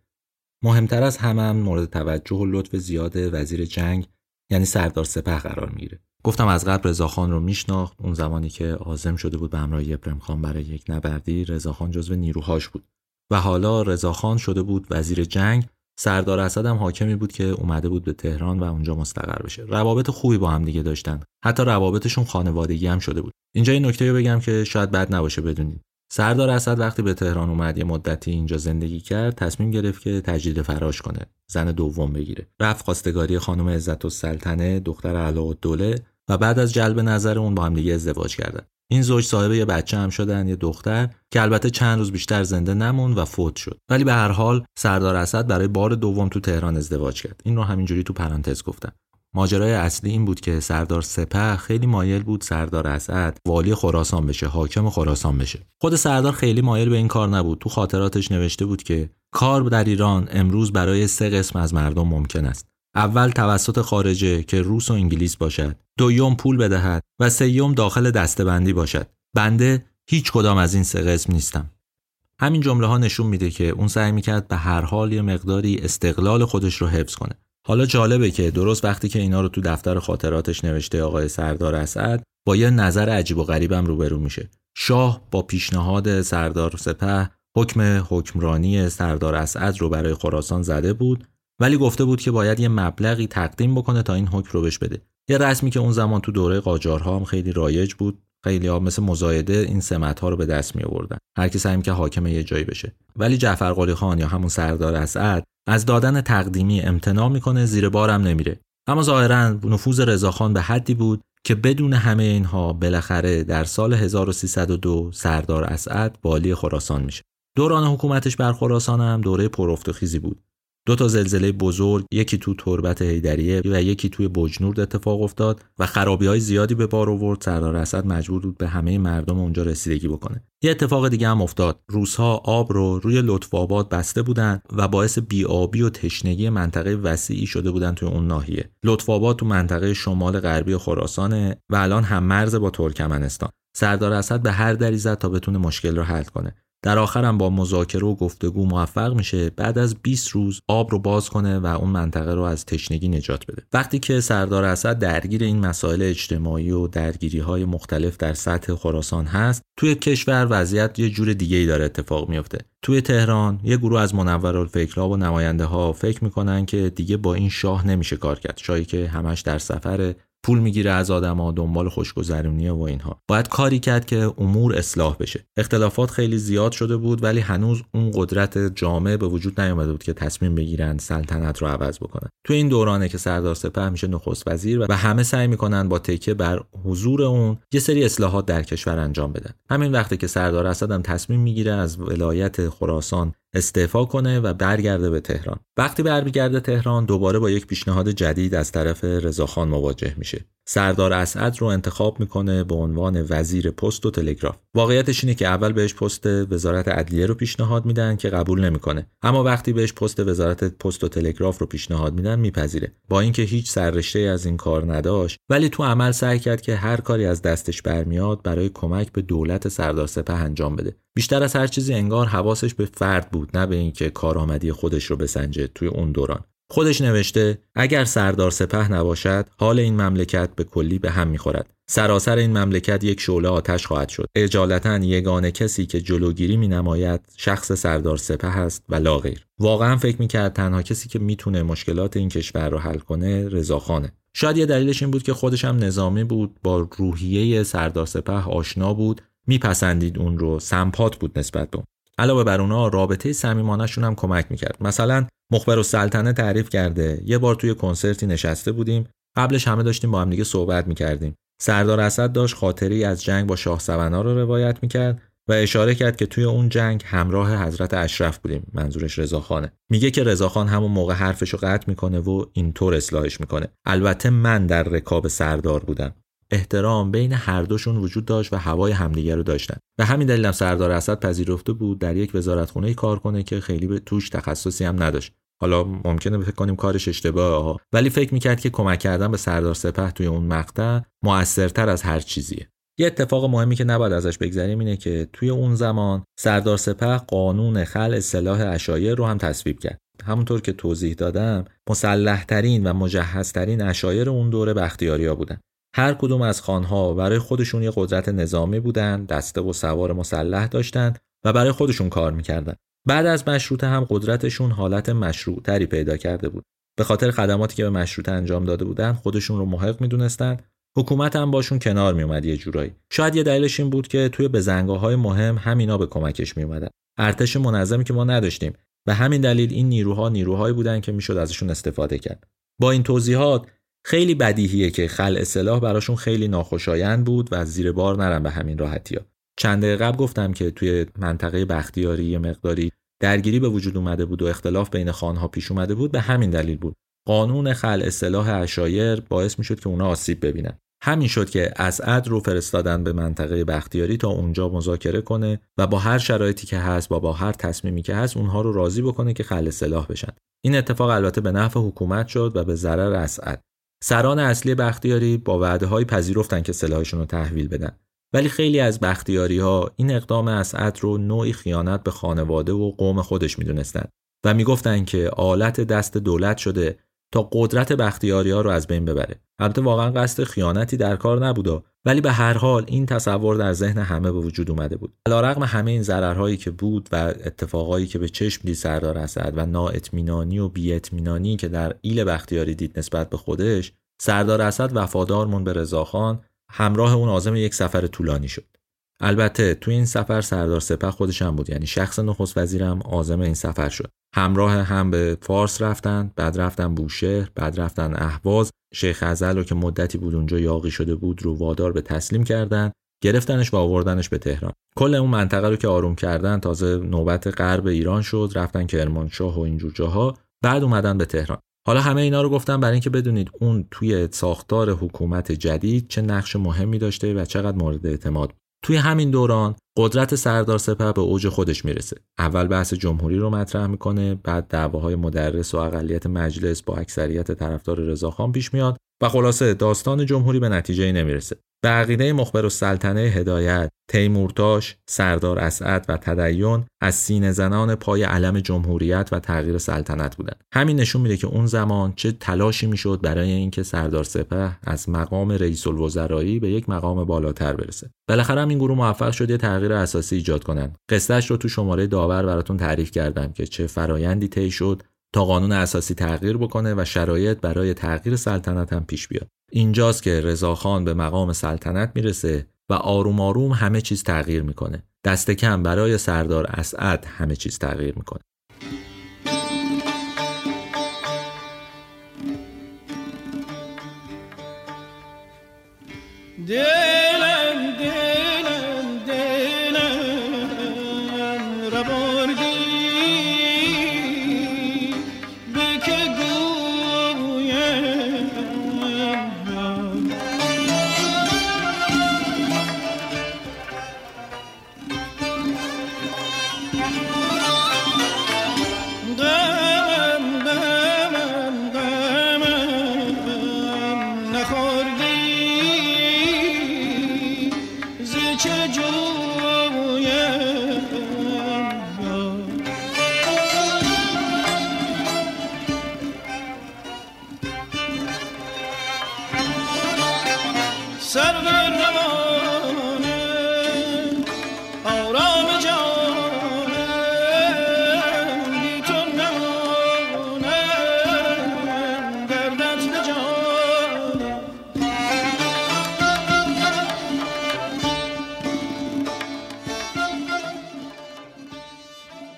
مهمتر از همه هم مورد توجه و لطف زیاد وزیر جنگ یعنی سردار سپه قرار می‌گیره. گفتم از قبل رضاخان رو میشناخت اون زمانی که عازم شده بود به همراه ابراهیم خان برای یک نبردی رضاخان جزو نیروهاش بود و حالا رضاخان شده بود وزیر جنگ سردار اسد هم حاکمی بود که اومده بود به تهران و اونجا مستقر بشه. روابط خوبی با هم دیگه داشتن. حتی روابطشون خانوادگی هم شده بود. اینجا این نکته رو بگم که شاید بد نباشه بدونید. سردار اسد وقتی به تهران اومد یه مدتی اینجا زندگی کرد تصمیم گرفت که تجدید فراش کنه زن دوم بگیره. رفت خواستگاری خانم عزت السلطنه دختر دوله و بعد از جلب نظر اون با هم دیگه ازدواج کردن. این زوج صاحب یه بچه هم شدن یه دختر که البته چند روز بیشتر زنده نموند و فوت شد. ولی به هر حال سردار اسد برای بار دوم تو تهران ازدواج کرد. این رو همینجوری تو پرانتز گفتم. ماجرای اصلی این بود که سردار سپه خیلی مایل بود سردار اسد والی خراسان بشه حاکم خراسان بشه. خود سردار خیلی مایل به این کار نبود. تو خاطراتش نوشته بود که کار در ایران امروز برای سه قسم از مردم ممکن است. اول توسط خارجه که روس و انگلیس باشد. دوم پول بدهد و سیوم داخل دستبندی باشد. بنده هیچ کدام از این سه قسم نیستم. همین جمله ها نشون میده که اون سعی می‌کرد به هر حال یه مقداری استقلال خودش رو حفظ کنه. حالا جالبه که درست وقتی که اینا رو تو دفتر خاطراتش نوشته آقای سردار اسد با یه نظر عجیب و غریبم روبرو میشه. شاه با پیشنهاد سردار سپه حکم حکمرانی سردار اسد رو برای خراسان زده بود ولی گفته بود که باید یه مبلغی تقدیم بکنه تا این حکم رو بهش بده. یه رسمی که اون زمان تو دوره قاجارها هم خیلی رایج بود خیلی ها مثل مزایده این سمت ها رو به دست می آوردن هر کی سعی که حاکم یه جایی بشه. ولی جعفر قلی خان یا همون سردار اسعد از دادن تقدیمی امتناع می‌کنه زیر بارم نمیره. اما ظاهرا نفوذ رضاخان به حدی بود که بدون همه اینها بالاخره در سال 1302 سردار اسعد والی خراسان میشه. دوران حکومتش بر خراسان هم دوره پرفتخیزی بود. دو تا زلزله بزرگ یکی تو تربت هیدریه و یکی توی بجنورد اتفاق افتاد و خرابی های زیادی به بار آورد. سردار اسد مجبور بود به همه مردم اونجا رسیدگی بکنه. یه اتفاق دیگه هم افتاد. روزها آب رو روی لطف آباد بسته بودن و باعث بیابی و تشنگی منطقه وسیعی شده بودن توی اون ناحیه. لطف آباد تو منطقه شمال غربی خراسانه و الان هم مرز با ترکمنستان. سردار اسد به هر دری زد تا بتونه مشکل رو حل کنه. در آخرم با مذاکره و گفتگو موفق میشه بعد از 20 روز آب رو باز کنه و اون منطقه رو از تشنگی نجات بده. وقتی که سردار اسد درگیر این مسائل اجتماعی و درگیری های مختلف در سطح خراسان هست توی کشور وضعیت یه جور دیگه ای داره اتفاق میفته توی تهران یه گروه از منورالفکرها و نماینده ها فکر می‌کنن که دیگه با این شاه نمیشه کار کرد. شاهی که همش در سفر پول می‌گیره از آدما دنبال خوشگذرونی و اینها. باید کاری کرد که امور اصلاح بشه. اختلافات خیلی زیاد شده بود ولی هنوز اون قدرت جامع به وجود نیامده بود که تصمیم بگیرن سلطنت رو عوض بکنن. تو این دورانه که سردار سپه میشه نخست وزیر و همه سعی می‌کنن با تکیه بر حضور اون یه سری اصلاحات در کشور انجام بدن. همین وقتی که سردار اسد هم تصمیم می‌گیره از ولایت خراسان استعفا کنه و برگرده به تهران. وقتی برمیگرده تهران دوباره با یک پیشنهاد جدید از طرف رضاخان مواجه میشه. سردار اسعد رو انتخاب می‌کنه به عنوان وزیر پست و تلگراف. واقعیتش اینه که اول بهش پست وزارت عدلیه رو پیشنهاد میدن که قبول نمی‌کنه. اما وقتی بهش پست وزارت پست و تلگراف رو پیشنهاد میدن میپذیره. با اینکه هیچ سررشته از این کار نداشت ولی تو عمل سعی کرد که هر کاری از دستش برمیاد برای کمک به دولت سردار سپه انجام بده. بیشتر از هر چیزی انگار حواسش به فرد بود نه به اینکه کارآمدی خودش رو بسنجه توی اون دوران. خودش نوشته اگر سردار سپه نباشد حال این مملکت به کلی به هم می‌خورد. سراسر این مملکت یک شعله آتش خواهد شد. اجالتا یگانه کسی که جلوگیری می نماید شخص سردار سپه است و لاغیر واقعا فکر می‌کرد تنها کسی که می‌تونه مشکلات این کشور رو حل کنه رضاخانه شاید یه دلیلش این بود که خودش هم نظامی بود با روحیه سردار سپه آشنا بود میپسندید اون رو سمپات بود نسبت به علاوه بر اونا رابطه صمیمانهشون هم کمک می‌کرد. مثلا مخبر سلطنه تعریف کرده. یه بار توی کنسرتی نشسته بودیم. قبلش همه داشتیم با هم دیگه صحبت می‌کردیم. سردار اسد داشت خاطری از جنگ با شاه سونا رو روایت می‌کرد و اشاره کرد که توی اون جنگ همراه حضرت اشرف بودیم منظورش رضاخانه میگه که رضاخان همون موقع حرفش رو قطع می‌کنه و اینطور اصلاحش می‌کنه. البته من در رکاب سردار بودم. احترام بین هر دوشون وجود داشت و هوای همدیگه رو داشتن. به همین دلیل سردار اسد پذیرفته بود در یک وزارتخونه کار کنه که خیلی به توش تخصصی هم نداشت. حالا ممکنه فکر کنیم کارش اشتباهه ولی فکر می‌کرد که کمک کردن به سردار سپه توی اون مقطع موثرتر از هر چیزیه. یه اتفاق مهمی که نباید ازش بگذریم اینه که توی اون زمان سردار سپه قانون خل سلاح اشایر رو هم تصویب کرد. همونطور که توضیح دادم مسلحترین و مجهزترین اشایر اون دوره بختیاریا بودن. هر کدوم از خانها برای خودشون یه قدرت نظامی بودن دسته و سوار مسلح داشتند و برای خودشون کار می‌کردن. بعد از مشروطه هم قدرتشون حالت مشروع تری پیدا کرده بود. به خاطر خدماتی که به مشروطه انجام داده بودن خودشون رو محق می‌دونستن. حکومت هم باشون کنار میومد یه جورایی. شاید یه دلیلش این بود که توی بزنگاه های مهم همینا به کمکش میومدن ارتش منظمی که ما نداشتیم. به همین دلیل این نیروها نیروهایی بودن که می‌شد ازشون استفاده کرد. با این توضیحات خیلی بدیهیه که خلع سلاح براشون خیلی ناخوشایند بود و از زیر بار نرم به همین راحتی ها. چند دقیقه قبل گفتم که توی منطقه بختیاری یه مقداری درگیری به وجود اومده بود و اختلاف بین خانها پیش اومده بود به همین دلیل بود. قانون خلع سلاح اشایر باعث می‌شد که اونا آسیب ببینن. همین شد که اسعد رو فرستادن به منطقه بختیاری تا اونجا مذاکره کنه و با هر شرایطی که هست و با هر تصمیمی که هست اونها رو راضی بکنه که خل سلاح بشن. این اتفاق البته به نفع حکومت شد و به ضرر اسعد. سران اصلی بختیاری با وعده های پذیرفتن که سلاحشون رو تحویل بدن. ولی خیلی از بختیاری ها این اقدام اسعد رو نوعی خیانت به خانواده و قوم خودش می‌دونستند و می‌گفتند که آلت دست دولت شده تا قدرت بختیاری ها رو از بین ببره. البته واقعا قصد خیانتی در کار نبوده ولی به هر حال این تصور در ذهن همه به وجود اومده بود. علیرغم همه این ضررهایی که بود و اتفاقایی که به چشم دید سردار اسد و نااطمینانی و بیاطمینانی که در ایل بختیاری دید نسبت به خودش سردار اسد وفادار مون به رضاخان همراه اون عازم یک سفر طولانی شد. البته توی این سفر سردار سپه خودش هم بود یعنی شخص نخست وزیرم عازم این سفر شد. همراه هم به فارس رفتن بعد رفتن بوشهر بعد رفتن اهواز. شیخ ازل رو که مدتی بود اونجا یاقی شده بود رو وادار به تسلیم کردن گرفتنش و آوردنش به تهران. کل اون منطقه رو که آروم کردن تازه نوبت غرب ایران شد رفتن کرمانشاه و اینجور جاها بعد اومدن به تهران. حالا همه اینا رو گفتم برای اینکه بدونید اون توی ساختار حکومت جدید چه نقش مهمی داشته و چقدر مورد اعتماد توی همین دوران قدرت سردار سپه به اوج خودش می‌رسه. اول بحث جمهوری رو مطرح می‌کنه بعد دعواهای مدرس و اقلیت مجلس با اکثریت طرفدار رضاخان پیش میاد و خلاصه داستان جمهوری به نتیجه نمی‌رسه. به عقیده مخبر و سلطنه هدایت تیمورتاش سردار اسعد و تدیون از سینه زنان پای علم جمهوریت و تغییر سلطنت بودند. همین نشون میده که اون زمان چه تلاشی می‌شد برای اینکه سردار سپه از مقام رئیس الوزرایی به یک مقام بالاتر برسه. بالاخره این گروه موفق شد یه تغییر اساسی ایجاد کنند. قصهش رو تو شماره داور براتون تعریف کردم که چه فرایندی طی شد تا قانون اساسی تغییر بکنه و شرایط برای تغییر سلطنت هم پیش بیاد. اینجاست که رضاخان به مقام سلطنت می‌رسه و آروم آروم همه چیز تغییر می‌کنه. دست کم برای سردار اسعد همه چیز تغییر می‌کنه.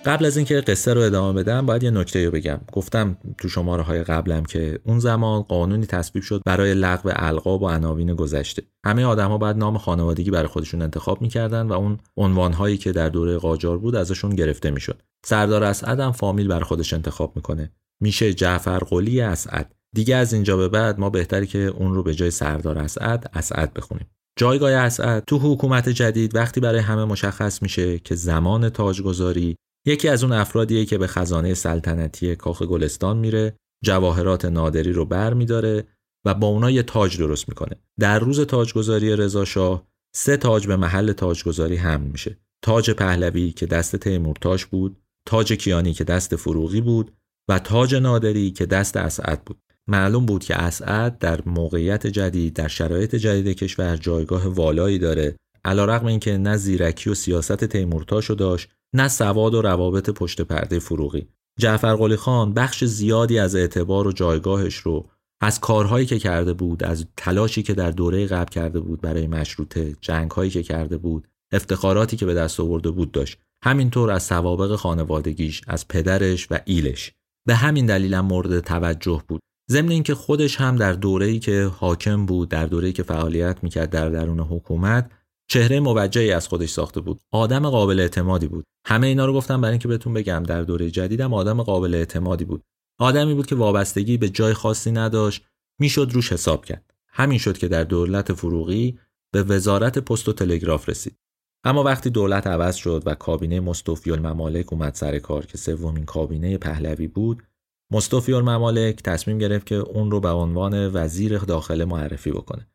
قبل از اینکه قصه رو ادامه بدم باید یه نکته رو بگم. گفتم تو شماره های قبلم که اون زمان قانونی تصویب شد برای لغو القاب و عناوین گذشته. همه آدما باید نام خانوادگی برای خودشون انتخاب می‌کردن و اون عنوان هایی که در دوره قاجار بود ازشون گرفته می‌شد. سردار اسعد هم فامیل برای خودش انتخاب می‌کنه. میشه جعفر قلی اسعد. دیگه از اینجا به بعد ما بهتری که اون رو به جای سردار اسعد اسعد بخونیم. جایگاه اسعد تو حکومت جدید وقتی برای همه مشخص میشه که زمان تاجگذاری یکی از اون افرادیه که به خزانه سلطنتی کاخ گلستان میره جواهرات نادری رو بر میداره و با اونا یه تاج درست می‌کنه. در روز تاجگذاری رضا شاه سه تاج به محل تاجگذاری حمل میشه. تاج پهلوی که دست تیمورتاش بود تاج کیانی که دست فروغی بود و تاج نادری که دست اسعد بود. معلوم بود که اسعد در موقعیت جدید در شرایط جدید کشور جایگاه والایی داره. علیرغم اینکه نه زیرکی و سیاست تیمورتاشو داشت نه سواد و روابط پشت پرده فروغی. جعفر قلی خان بخش زیادی از اعتبار و جایگاهش رو از کارهایی که کرده بود از تلاشی که در دوره قبل کرده بود برای مشروطه جنگهایی که کرده بود افتخاراتی که به دست آورده بود داشت. همینطور از سوابق خانوادگیش از پدرش و ایلش. به همین دلیل مورد توجه بود. ضمن اینکه خودش هم در دوره‌ای که حاکم بود در دوره‌ای که فعالیت می‌کرد در درون حکومت چهره موجهی از خودش ساخته بود. آدم قابل اعتمادی بود. همه اینا رو گفتم برای اینکه بهتون بگم در دوره جدیدم آدم قابل اعتمادی بود. آدمی بود که وابستگی به جای خاصی نداشت می‌شد روش حساب کرد. همین شد که در دولت فروغی به وزارت پست و تلگراف رسید. اما وقتی دولت عوض شد و کابینه مستوفی الممالک اومد سر کار که سومین کابینه پهلوی بود مستوفی الممالک تصمیم گرفت که اون رو به عنوان وزیر داخله معرفی بکنه.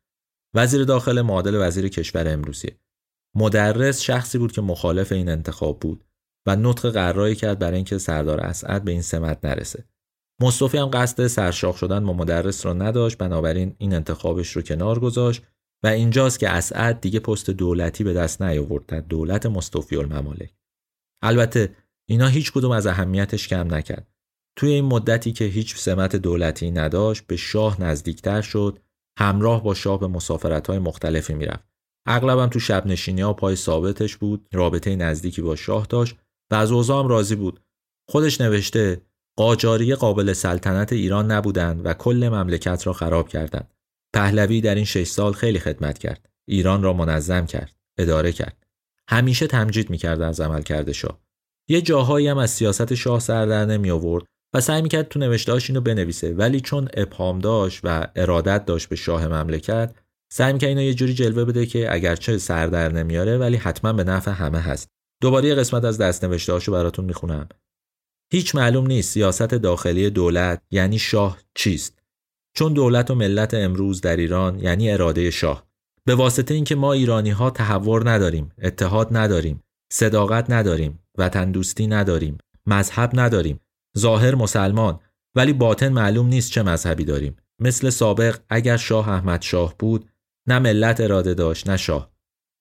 وزیر داخله معادل وزیر کشور امروزیه. مدرس شخصی بود که مخالف این انتخاب بود و نطق قرایی کرد برای اینکه سردار اسعد به این سمت نرسه. مصطفی هم قصد سرشاخ شدن با مدرس را نداشت بنابراین این انتخابش رو کنار گذاشت و اینجاست که اسعد دیگه پست دولتی به دست نیاورد در دولت مصطفی الممالک. البته اینا هیچ کدوم از اهمیتش کم نکرد. توی این مدتی که هیچ سمت دولتی نداشت به شاه نزدیکتر شد همراه با شاه به مسافرت های مختلفی می‌رفت. اغلبم تو شب نشینی ها پای ثابتش بود رابطه نزدیکی با شاه داشت و از اوضاع هم راضی بود. خودش نوشته قاجاری قابل سلطنت ایران نبودند و کل مملکت را خراب کردند. پهلوی در این شش سال خیلی خدمت کرد. ایران را منظم کرد اداره کرد. همیشه تمجید می‌کرد از عمل شاه. یه جاهایی هم از سیاست شاه سر در نمی آورد. و سعی می‌کرد تو نوشتهاش اینو بنویسه. ولی چون ابهام داشت و ارادت داشت به شاه مملکت سعی می‌کرد اینو یه جوری جلوه بده که اگرچه سر در نمیاره ولی حتما به نفع همه هست. دوباره یه قسمت از دست نوشتهاشو براتون می‌خونم. هیچ معلوم نیست سیاست داخلی دولت یعنی شاه چیست. چون دولت و ملت امروز در ایران یعنی اراده شاه. به واسطه اینکه ما ایرانی ها تحور نداریم اتحاد نداریم صداقت نداریم وطن دوستی نداریم مذهب نداریم. ظاهر مسلمان ولی باطن معلوم نیست چه مذهبی داریم. مثل سابق اگر شاه احمد شاه بود نه ملت اراده داشت نه شاه.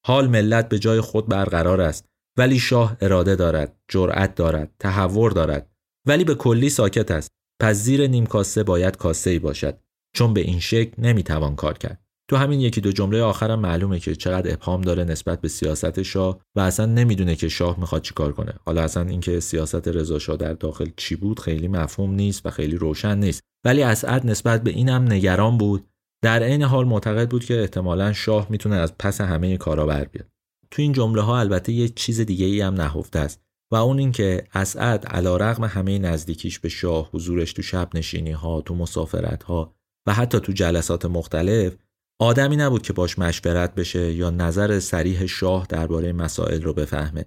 حال ملت به جای خود برقرار است ولی شاه اراده دارد جرأت دارد تحور دارد. ولی به کلی ساکت است. پس زیر نیم کاسه باید کاسه ای باشد. چون به این شکل نمی‌توان کار کرد. تو همین یکی دو جمله آخرم معلومه که چقدر ابهام داره نسبت به سیاست شاه و اصلا نمی‌دونه که شاه می‌خواد چیکار کنه. حالا اصلا اینکه سیاست رضا شاه در داخل چی بود خیلی مفهوم نیست و خیلی روشن نیست. ولی اسعد نسبت به اینم نگران بود. در عین حال معتقد بود که احتمالا شاه می‌تونه از پس همه کارا بر بیاد. تو این جمله ها البته یه چیز دیگه ای هم نهفته است و اون اینکه اسعد علیرغم همه نزدیکیش به شاه حضورش تو شب نشینی ها تو مسافرت ها و حتی تو جلسات مختلف آدمی نبود که باش مشورت بشه یا نظر سریح شاه درباره مسائل رو بفهمه.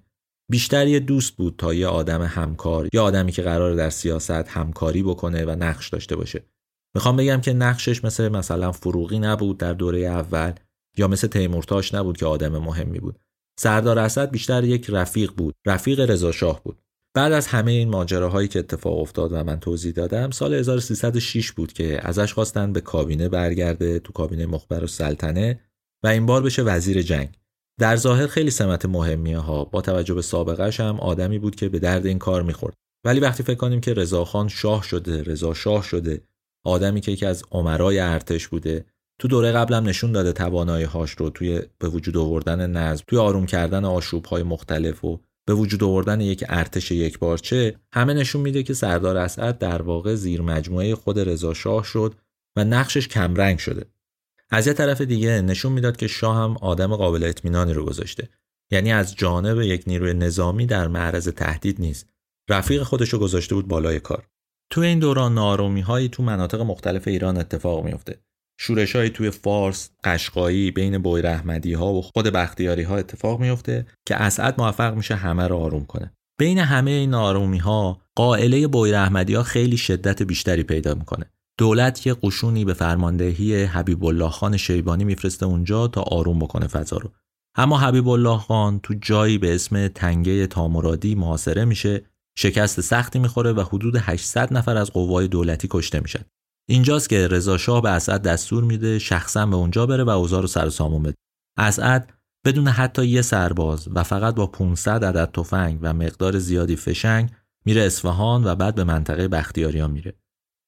بیشتر یه دوست بود تا یه آدم همکار یا آدمی که قرار در سیاست همکاری بکنه و نقش داشته باشه. می‌خوام بگم که نقشش مثل مثلا فروغی نبود در دوره اول یا مثل تیمورتاش نبود که آدم مهمی بود. سردار اسد بیشتر یک رفیق بود رفیق رضا شاه بود. بعد از همه این ماجراهایی که اتفاق افتاد و من توضیح دادم سال 1306 بود که ازش خواستن به کابینه برگرده تو کابینه مخبر و سلطنه و این بار بشه وزیر جنگ. در ظاهر خیلی سمت مهمیه ها با توجه به سابقش هم آدمی بود که به درد این کار می‌خورد. ولی وقتی فکر کنیم که رضاخان شاه شده رضا شاه شده آدمی که یکی از عمرای ارتش بوده تو دوره قبلم نشون داده توانایی هاش رو توی به وجود آوردن نظم توی آروم کردن آشوب های مختلف و به وجود آوردن یک ارتش یک بارچه همه نشون میده که سردار اسعد در واقع زیر مجموعه خود رضا شاه شد و نقشش کمرنگ شده. از یه طرف دیگه نشون می‌داد که شاه هم آدم قابل اطمینانی رو گذاشته. یعنی از جانب یک نیروی نظامی در معرض تهدید نیست. رفیق خودش رو گذاشته بود بالای کار. تو این دوران نارومی هایی تو مناطق مختلف ایران اتفاق میفته شورش های توی فارس، قشقایی بین بوی ها و خود بختیاری ها اتفاق میفته که اسعد موفق میشه همه رو آروم کنه. بین همه این آرومی ها قائله بویر احمدی ها خیلی شدت بیشتری پیدا می‌کنه. دولت یه قشونی به فرماندهی حبیب الله خان شیبانی میفرسته اونجا تا آروم بکنه فضا رو. اما حبیب الله خان تو جایی به اسم تنگه تامرادی محاصره میشه شکست سختی می‌خوره و حدود 800 نفر از قوای دولتی کشته میشن. اینجاست که رضا شاه به اسعد دستور میده شخصا به اونجا بره و اوضاع رو سر سامون بده. اسعد بدون حتی یه سرباز و فقط با 500 عدد تفنگ و مقدار زیادی فشنگ میره اصفهان و بعد به منطقه بختیاریا میره.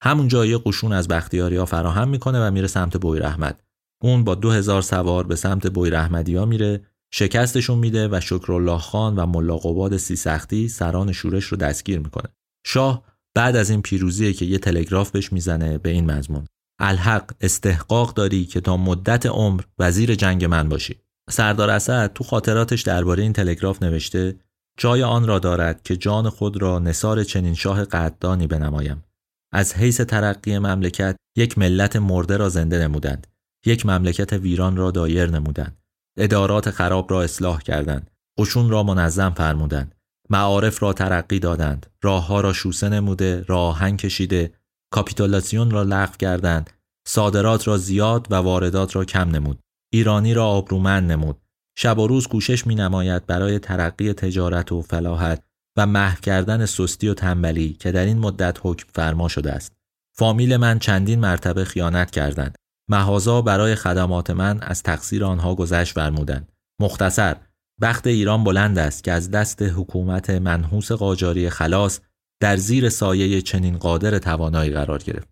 همونجا یه قشون از بختیاریا فراهم می‌کنه و میره سمت بویر احمد اون با 2000 سوار به سمت بویر احمدیا میره شکستشون میده و شکرالله خان و ملا قباد سی سختی سران شورش رو دستگیر می‌کنه. شاه بعد از این پیروزی که یه تلگراف بهش می‌زنه به این مضمون. الحق استحقاق داری که تا مدت عمر وزیر جنگ من باشی. سردار اسد تو خاطراتش درباره این تلگراف نوشته جای آن را دارد که جان خود را نصار چنین شاه قدردانی بنمایم. از حیث ترقی مملکت یک ملت مرده را زنده نمودند. یک مملکت ویران را دایر نمودند. ادارات خراب را اصلاح کردند. قشون را منظم فرمودند. معارف را ترقی دادند. راهها را شوسه نموده راهن کشیده کاپیتولاسیون را لغو کردند. صادرات را زیاد و واردات را کم نمود. ایرانی را آبرومند نمود. شب و روز کوشش می نماید برای ترقی تجارت و فلاحت و محو کردن سستی و تنبلی که در این مدت حکم فرما شده است. فامیل من چندین مرتبه خیانت کردند. مهازا برای خدمات من از تقصیر آنها گذشت فرمودند. مختصر وقت ایران بلند است که از دست حکومت منحوس قاجاری خلاص در زیر سایه چنین قادر توانایی قرار گرفت.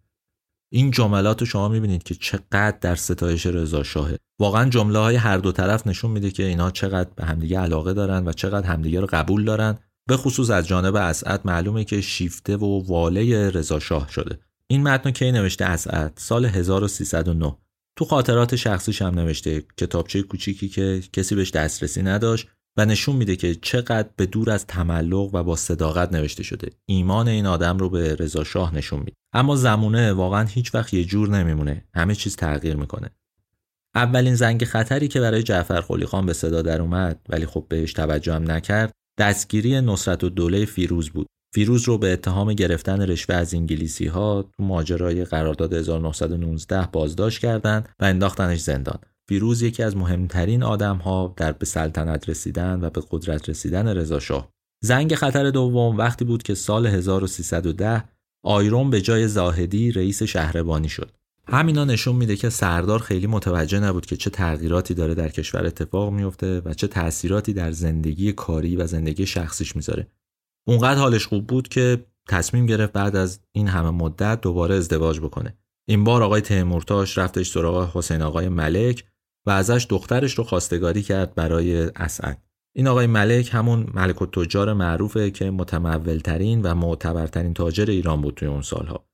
این جملات رو شما می‌بینید که چقدر در ستایش رضا شاهه. واقعا جمله های هر دو طرف نشون میده که اینا چقدر به همدیگه علاقه دارن و چقدر همدیگه رو قبول دارن. به خصوص از جانب اسعد معلومه که شیفته و واله رضا شاه شده. این متن کی نوشته؟ اسعد سال 1309 تو خاطرات شخصیش هم نوشته کتابچه کوچیکی که کسی بهش دسترسی نداشت و نشون میده که چقدر به دور از تملق و با صداقت نوشته شده. ایمان این آدم رو به رضا شاه نشون میده. اما زمونه واقعا هیچ وقت یه جور نمیمونه. همه چیز تغییر می‌کنه. اولین زنگ خطری که برای جعفر قلی خان به صدا در اومد ولی خب بهش توجه هم نکرد دستگیری نصرت و دوله فیروز بود. فیروز رو به اتهام گرفتن رشوه از انگلیسی ها تو ماجرای قرارداد 1919 بازداشت کردند و انداختنش زندان. فیروز یکی از مهمترین آدم ها در به سلطنت رسیدن و به قدرت رسیدن رضا شاه. زنگ خطر دوم وقتی بود که سال 1310 آیرون به جای زاهدی رئیس شهربانی شد. همینا نشون میده که سردار خیلی متوجه نبود که چه تغییراتی داره در کشور اتفاق میفته و چه تأثیراتی در زندگی کاری و زندگی شخصیش می‌ذاره. اونقدر حالش خوب بود که تصمیم گرفت بعد از این همه مدت دوباره ازدواج بکنه. این بار آقای تیمورتاش رفتش سراغ حسین آقای ملک و ازش دخترش رو خواستگاری کرد برای اسعد. این آقای ملک همون ملک و تجار معروفه که متمولترین و معتبرترین تاجر ایران بود توی اون سالها.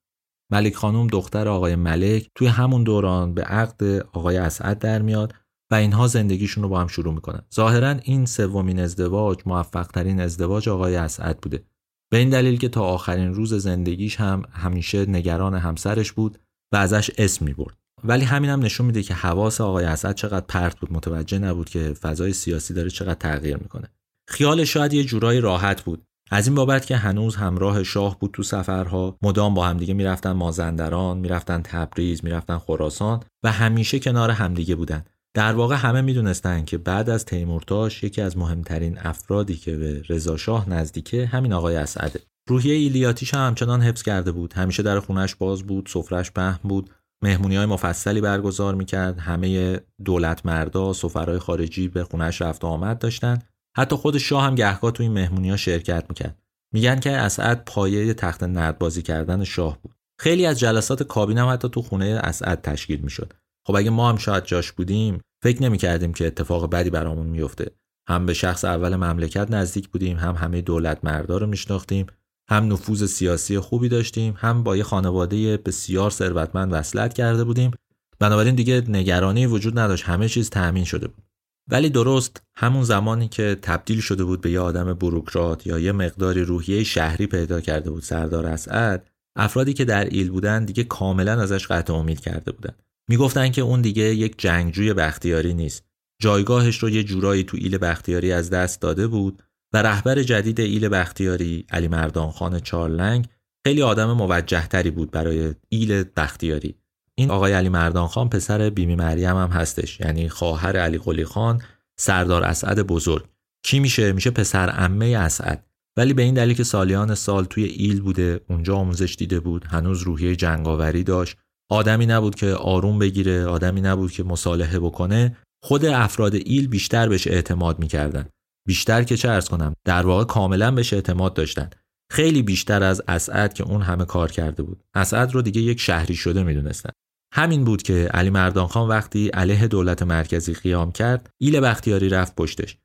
ملک خانم دختر آقای ملک توی همون دوران به عقد آقای اسعد در میاد و اینها زندگیشون رو با هم شروع می‌کنن. ظاهرا این سومین ازدواج موفق ترین ازدواج آقای اسعد بوده. به این دلیل که تا آخرین روز زندگیش هم همیشه نگران همسرش بود و ازش اسم می‌برد. ولی همین هم نشون میده که حواس آقای اسد چقدر پرت بود متوجه نبود که فضای سیاسی داره چقدر تغییر می‌کنه. خیال شاید یه جورایی راحت بود. از این بابت که هنوز همراه شاه بود تو سفرها مدام با همدیگه می‌رفتن مازندران می‌رفتن تبریز می‌رفتن خراسان و همیشه کنار همدیگه بودن. در واقع همه می‌دونستن که بعد از تیمورتاش یکی از مهمترین افرادی که به رضا شاه نزدیکه همین آقای اسعده روحیه ایلیاتیش هم همچنان حفظ کرده بود. همیشه در خونش باز بود سفرش پهن بود. مهمونی های مفصلی برگزار می‌کرد. همه دولت مردا سفرهای خارجی به خونش رفت و آمد داشتن. حتی خود شاه هم گهگاه تو این مهمونی ها شرکت می‌کرد. میگن که اسعد پایه تخت نردبازی کردن شاه بود. خیلی از جلسات کابینه هم حتی تو خونه اسعد تشکیل می‌شد. خب اگه ما هم شاید جاش بودیم فکر نمی‌کردیم که اتفاق بدی برامون میفته هم به شخص اول مملکت نزدیک بودیم هم همه دولت مردا رو میشناختیم هم نفوذ سیاسی خوبی داشتیم هم با یه خانواده بسیار ثروتمند وصلت کرده بودیم. بنابراین دیگه نگرانی وجود نداشت همه چیز تأمین شده بود. ولی درست همون زمانی که تبدیل شده بود به یه آدم بروکرات یا یه مقداری روحیه شهری پیدا کرده بود سردار اسعد افرادی که در ایل بودن دیگه کاملا ازش قطع امید کرده بودن. می‌گفتن که اون دیگه یک جنگجوی بختیاری نیست. جایگاهش رو یه جورایی تو ایل بختیاری از دست داده بود و رهبر جدید ایل بختیاری علی مردان خان چارلنگ خیلی آدم موجه تری بود برای ایل بختیاری. این آقای علی مردان خان پسر بیمی مریم هم هستش یعنی خواهر علی قلی خان سردار اسعد بزرگ. کی میشه؟ میشه پسر عمه اسعد. ولی به این دلیل که سالیان سال توی ایل بوده اونجا آموزش دیده بود هنوز روحیه جنگاوری داشت. آدمی نبود که آروم بگیره آدمی نبود که مصالحه بکنه. خود افراد ایل بیشتر بهش اعتماد می‌کردن. بیشتر که چه ارز کنم در واقع کاملا بهش اعتماد داشتن. خیلی بیشتر از اسعد که اون همه کار کرده بود. اسعد رو دیگه یک شهری شده می‌دونستن. همین بود که علی مردان خان وقتی علیه دولت مرکزی قیام کرد ایل بختیاری رفت پشتش.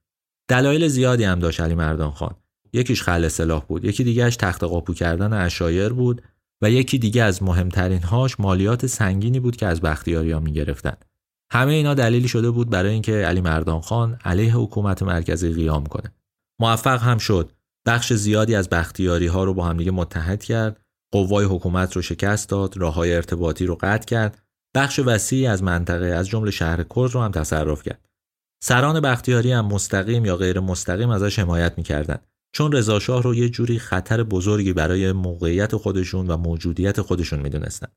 دلایل زیادی هم داشت علی مردان خان. یکیش خل سلاح بود یکی دیگهش تخت قاپو کردن اشایر بود. و یکی دیگه از مهمترین هاش مالیات سنگینی بود که از بختیاری ها می گرفتن. همه اینا دلیلی شده بود برای اینکه علی مردان خان علیه حکومت مرکزی قیام کنه. موفق هم شد. بخش زیادی از بختیاری ها رو با همدیگه متحد کرد، قوای حکومت رو شکست داد، راههای ارتباطی رو قطع کرد، بخش وسیعی از منطقه از جمله شهر کرد رو هم تصرف کرد. سران بختیاری هم مستقیم یا غیر مستقیم ازش حمایت می‌کردند چون رضاشاه رو یه جوری خطر بزرگی برای موقعیت خودشون و موجودیت خودشون می‌دونستن.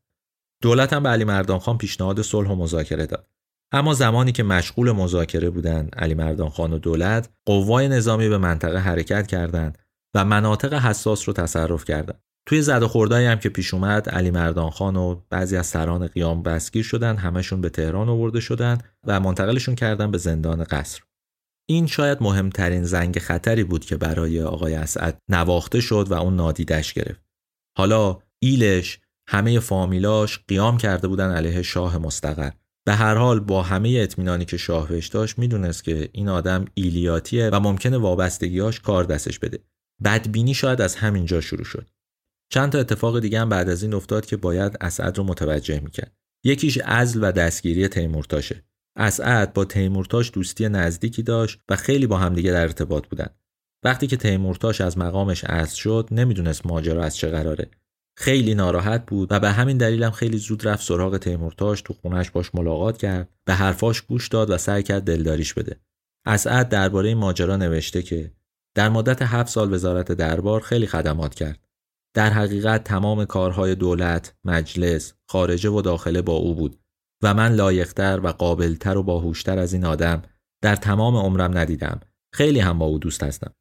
دولت هم به علی مردان خان پیشنهاد صلح و مذاکره داد. اما زمانی که مشغول مذاکره بودن علی مردان خان و دولت قوای نظامی به منطقه حرکت کردند و مناطق حساس رو تصرف کردند. توی زد و خوردایی هم که پیش اومد علی مردان خان و بعضی از سران قیام بسگیر شدن همشون به تهران آورده شدن و منتقلشون کردن به زندان قصر. این شاید مهمترین زنگ خطری بود که برای آقای اسعد نواخته شد و اون نادیدش گرفت. حالا ایلش همه فامیلاش قیام کرده بودن علیه شاه مستقر. به هر حال با همه اطمینانی که شاه بهش داشت می‌دونست که این آدم ایلیاتیه و ممکنه وابستگیاش کار دستش بده. بدبینی شاید از همین جا شروع شد. چند تا اتفاق دیگه هم بعد از این افتاد که باید اسعد رو متوجه می‌کرد. یکیش عزل و دستگیری تیمورتاشه. اسعد با تیمورتاش دوستی نزدیکی داشت و خیلی با همدیگه در ارتباط بودن. وقتی که تیمورتاش از مقامش عزل شد نمی‌دونست ماجرا از چه قراره. خیلی ناراحت بود و به همین دلیلم خیلی زود رفت سراغ تیمورتاش تو خونش باش ملاقات کرد به حرفاش گوش داد و سعی کرد دلداریش بده. اسعد درباره این ماجرا نوشته که در مدت هفت سال وزارت دربار خیلی خدمات کرد. در حقیقت تمام کارهای دولت، مجلس، خارجه و داخله با او بود و من لایقتر و قابلتر و باهوشتر از این آدم در تمام عمرم ندیدم. خیلی هم با او دوست هستم.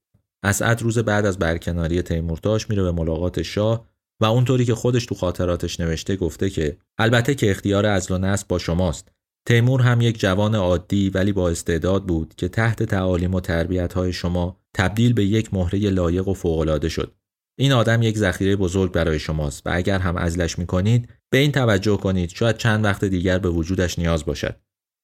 اسعد روز بعد از برکناری تیمورتاش میره به ملاقات شاه و اونطوری که خودش تو خاطراتش نوشته گفته که البته که اختیار ازل و نسب با شماست. تیمور هم یک جوان عادی ولی با استعداد بود که تحت تعالیم و تربیت های شما تبدیل به یک مهره لایق و فوقالعاده شد. این آدم یک ذخیره بزرگ برای شماست و اگر هم ازلش می‌کنید به این توجه کنید شاید چند وقت دیگر به وجودش نیاز باشد.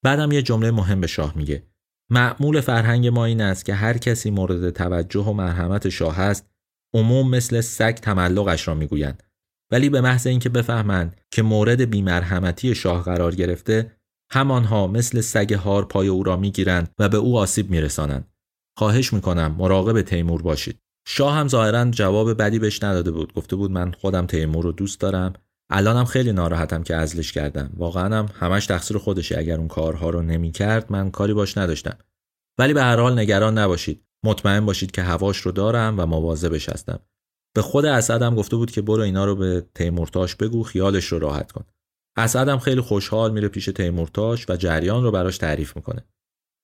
بعدم یه جمله مهم به شاه میگه. معمول فرهنگ ما این است که هر کسی مورد توجه و مرحمت شاه است عموم مثل سگ تملقش را می‌گویند. ولی به محض اینکه بفهمند که مورد بیمرحمتی شاه قرار گرفته همانها مثل سگ هار پای او را می‌گیرند و به او آسیب میرسانند. خواهش می‌کنم مراقب تیمور باشید. شاه هم ظاهرا جواب بدی بهش نداده بود. گفته بود من خودم تیمور رو دوست دارم. الانم خیلی ناراحتم که ازلش کردم. واقعا هم همش تقصیر خودشه. اگر اون کارها رو نمی‌کرد من کاری باش نداشتم. ولی به هر حال نگران نباشید. مطمئن باشید که هواش رو دارم و مواظبش هستم. به خود اسدم گفته بود که برو اینا رو به تیمورتاش بگو خیالش رو راحت کن. اسدم خیلی خوشحال میره پیش تیمورتاش و جریان رو براش تعریف می‌کنه.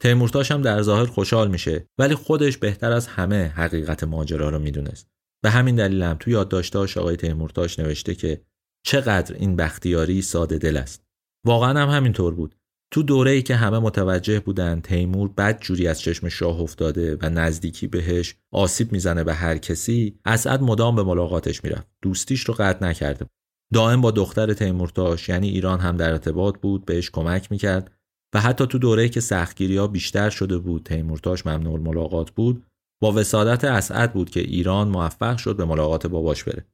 تیمورتاش هم در ظاهر خوشحال میشه ولی خودش بهتر از همه حقیقت ماجرا رو می‌دونست. به همین دلیل هم تو یادداشتاش آقای تیمورتاش نوشته که چقدر این بختیاری ساده دل است. واقعا هم همینطور بود. تو دوره ای که همه متوجه بودن تیمور بد جوری از چشم شاه افتاده و نزدیکی بهش آسیب می‌زنه به هر کسی اسعد مدام به ملاقاتش می‌رفت. دوستیش رو قطع نکرده دائم با دختر تیمورتاش یعنی ایران هم در ارتباط بود بهش کمک می‌کرد و حتی تو دوره‌ای که سختگیری ها بیشتر شده بود تیمورتاش ممنوع ملاقات بود با وسادت اسعد بود که ایران موفق شد به ملاقات باباش بره.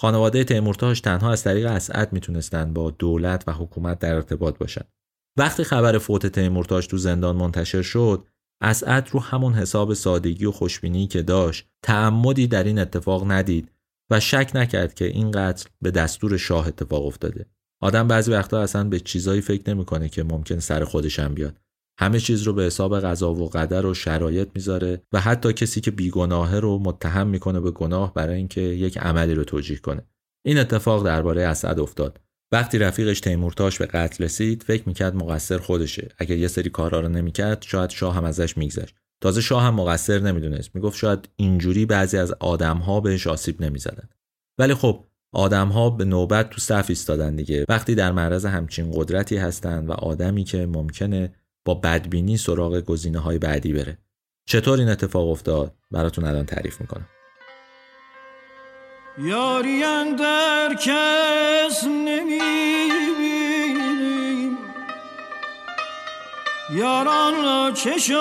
خانواده تیمورتاش تنها از طریق اسعد می‌تونستند با دولت و حکومت در ارتباط باشند وقتی خبر فوت تیمورتاش تو زندان منتشر شد اسعد رو همون حساب سادگی و خوشبینی که داشت تعمدی در این اتفاق ندید و شک نکرد که این قتل به دستور شاه اتفاق افتاده. آدم بعضی وقتا اصلا به چیزایی فکر نمی‌کنه که ممکن سر خودش هم بیاد. همه چیز رو به حساب قضا و قدر و شرایط می‌ذاره و حتی کسی که بیگناهه رو متهم می‌کنه به گناه برای اینکه یک عملی رو توجیه کنه. این اتفاق درباره اسد افتاد. وقتی رفیقش تیمورتاش به قتل رسید فکر می‌کرد مقصر خودشه. اگر یه سری کارا رو نمی‌کرد شاید شاه هم ازش میگذشت. تازه شاه هم مقصر نمی‌دونست. می‌گفت شاید اینجوری بعضی از آدمها بهش آسیب نمی‌زدن. ولی خب آدمها به نوبت تو صف ایستادن دیگه. وقتی در معرض همچین قدرتی هستند و آدمی که ممکنه با بدبینی سراغ گزینه های بعدی بره. چطور این اتفاق افتاد؟ براتون الان تعریف می‌کنم. یاری در کس نمی‌بینیم. یاران را چشان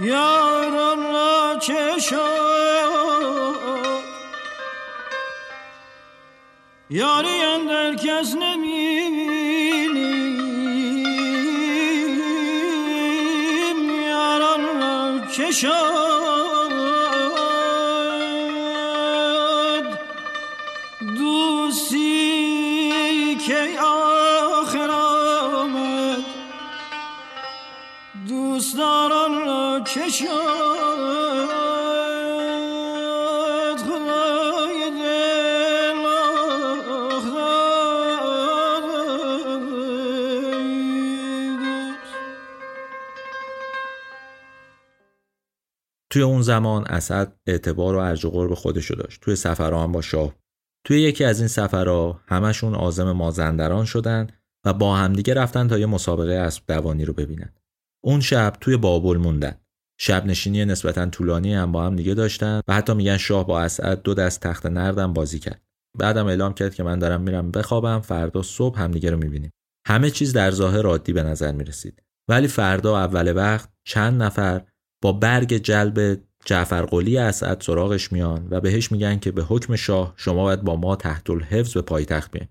یاران را چشان یاری در کس نمی‌بینیم یاران را چشان دوستی که آخر آمد دوستداران را چشاد توی اون زمان اسد اعتبار و ارج و قرب خودشو داشت. توی سفرها هم با شاه. توی یکی از این سفرها همشون عازم مازندران شدن و با همدیگه رفتن تا یه مسابقه اسب دوانی رو ببینن. اون شب توی بابل موندن. شب نشینی نسبتا طولانی هم با هم دیگه داشتن و حتی میگن شاه با اسد دو دست تخت نردم بازی کرد. بعدم اعلام کرد که من دارم میرم بخوابم فردا صبح همدیگه رو می‌بینیم. همه چیز در ظاهر عادی به نظر می‌رسید. ولی فردا اول وقت چند نفر با برگ جلب جعفر قلی اسعد سراغش میان و بهش میگن که به حکم شاه شما باید با ما تحت الحفظ به پایتخت بیاین.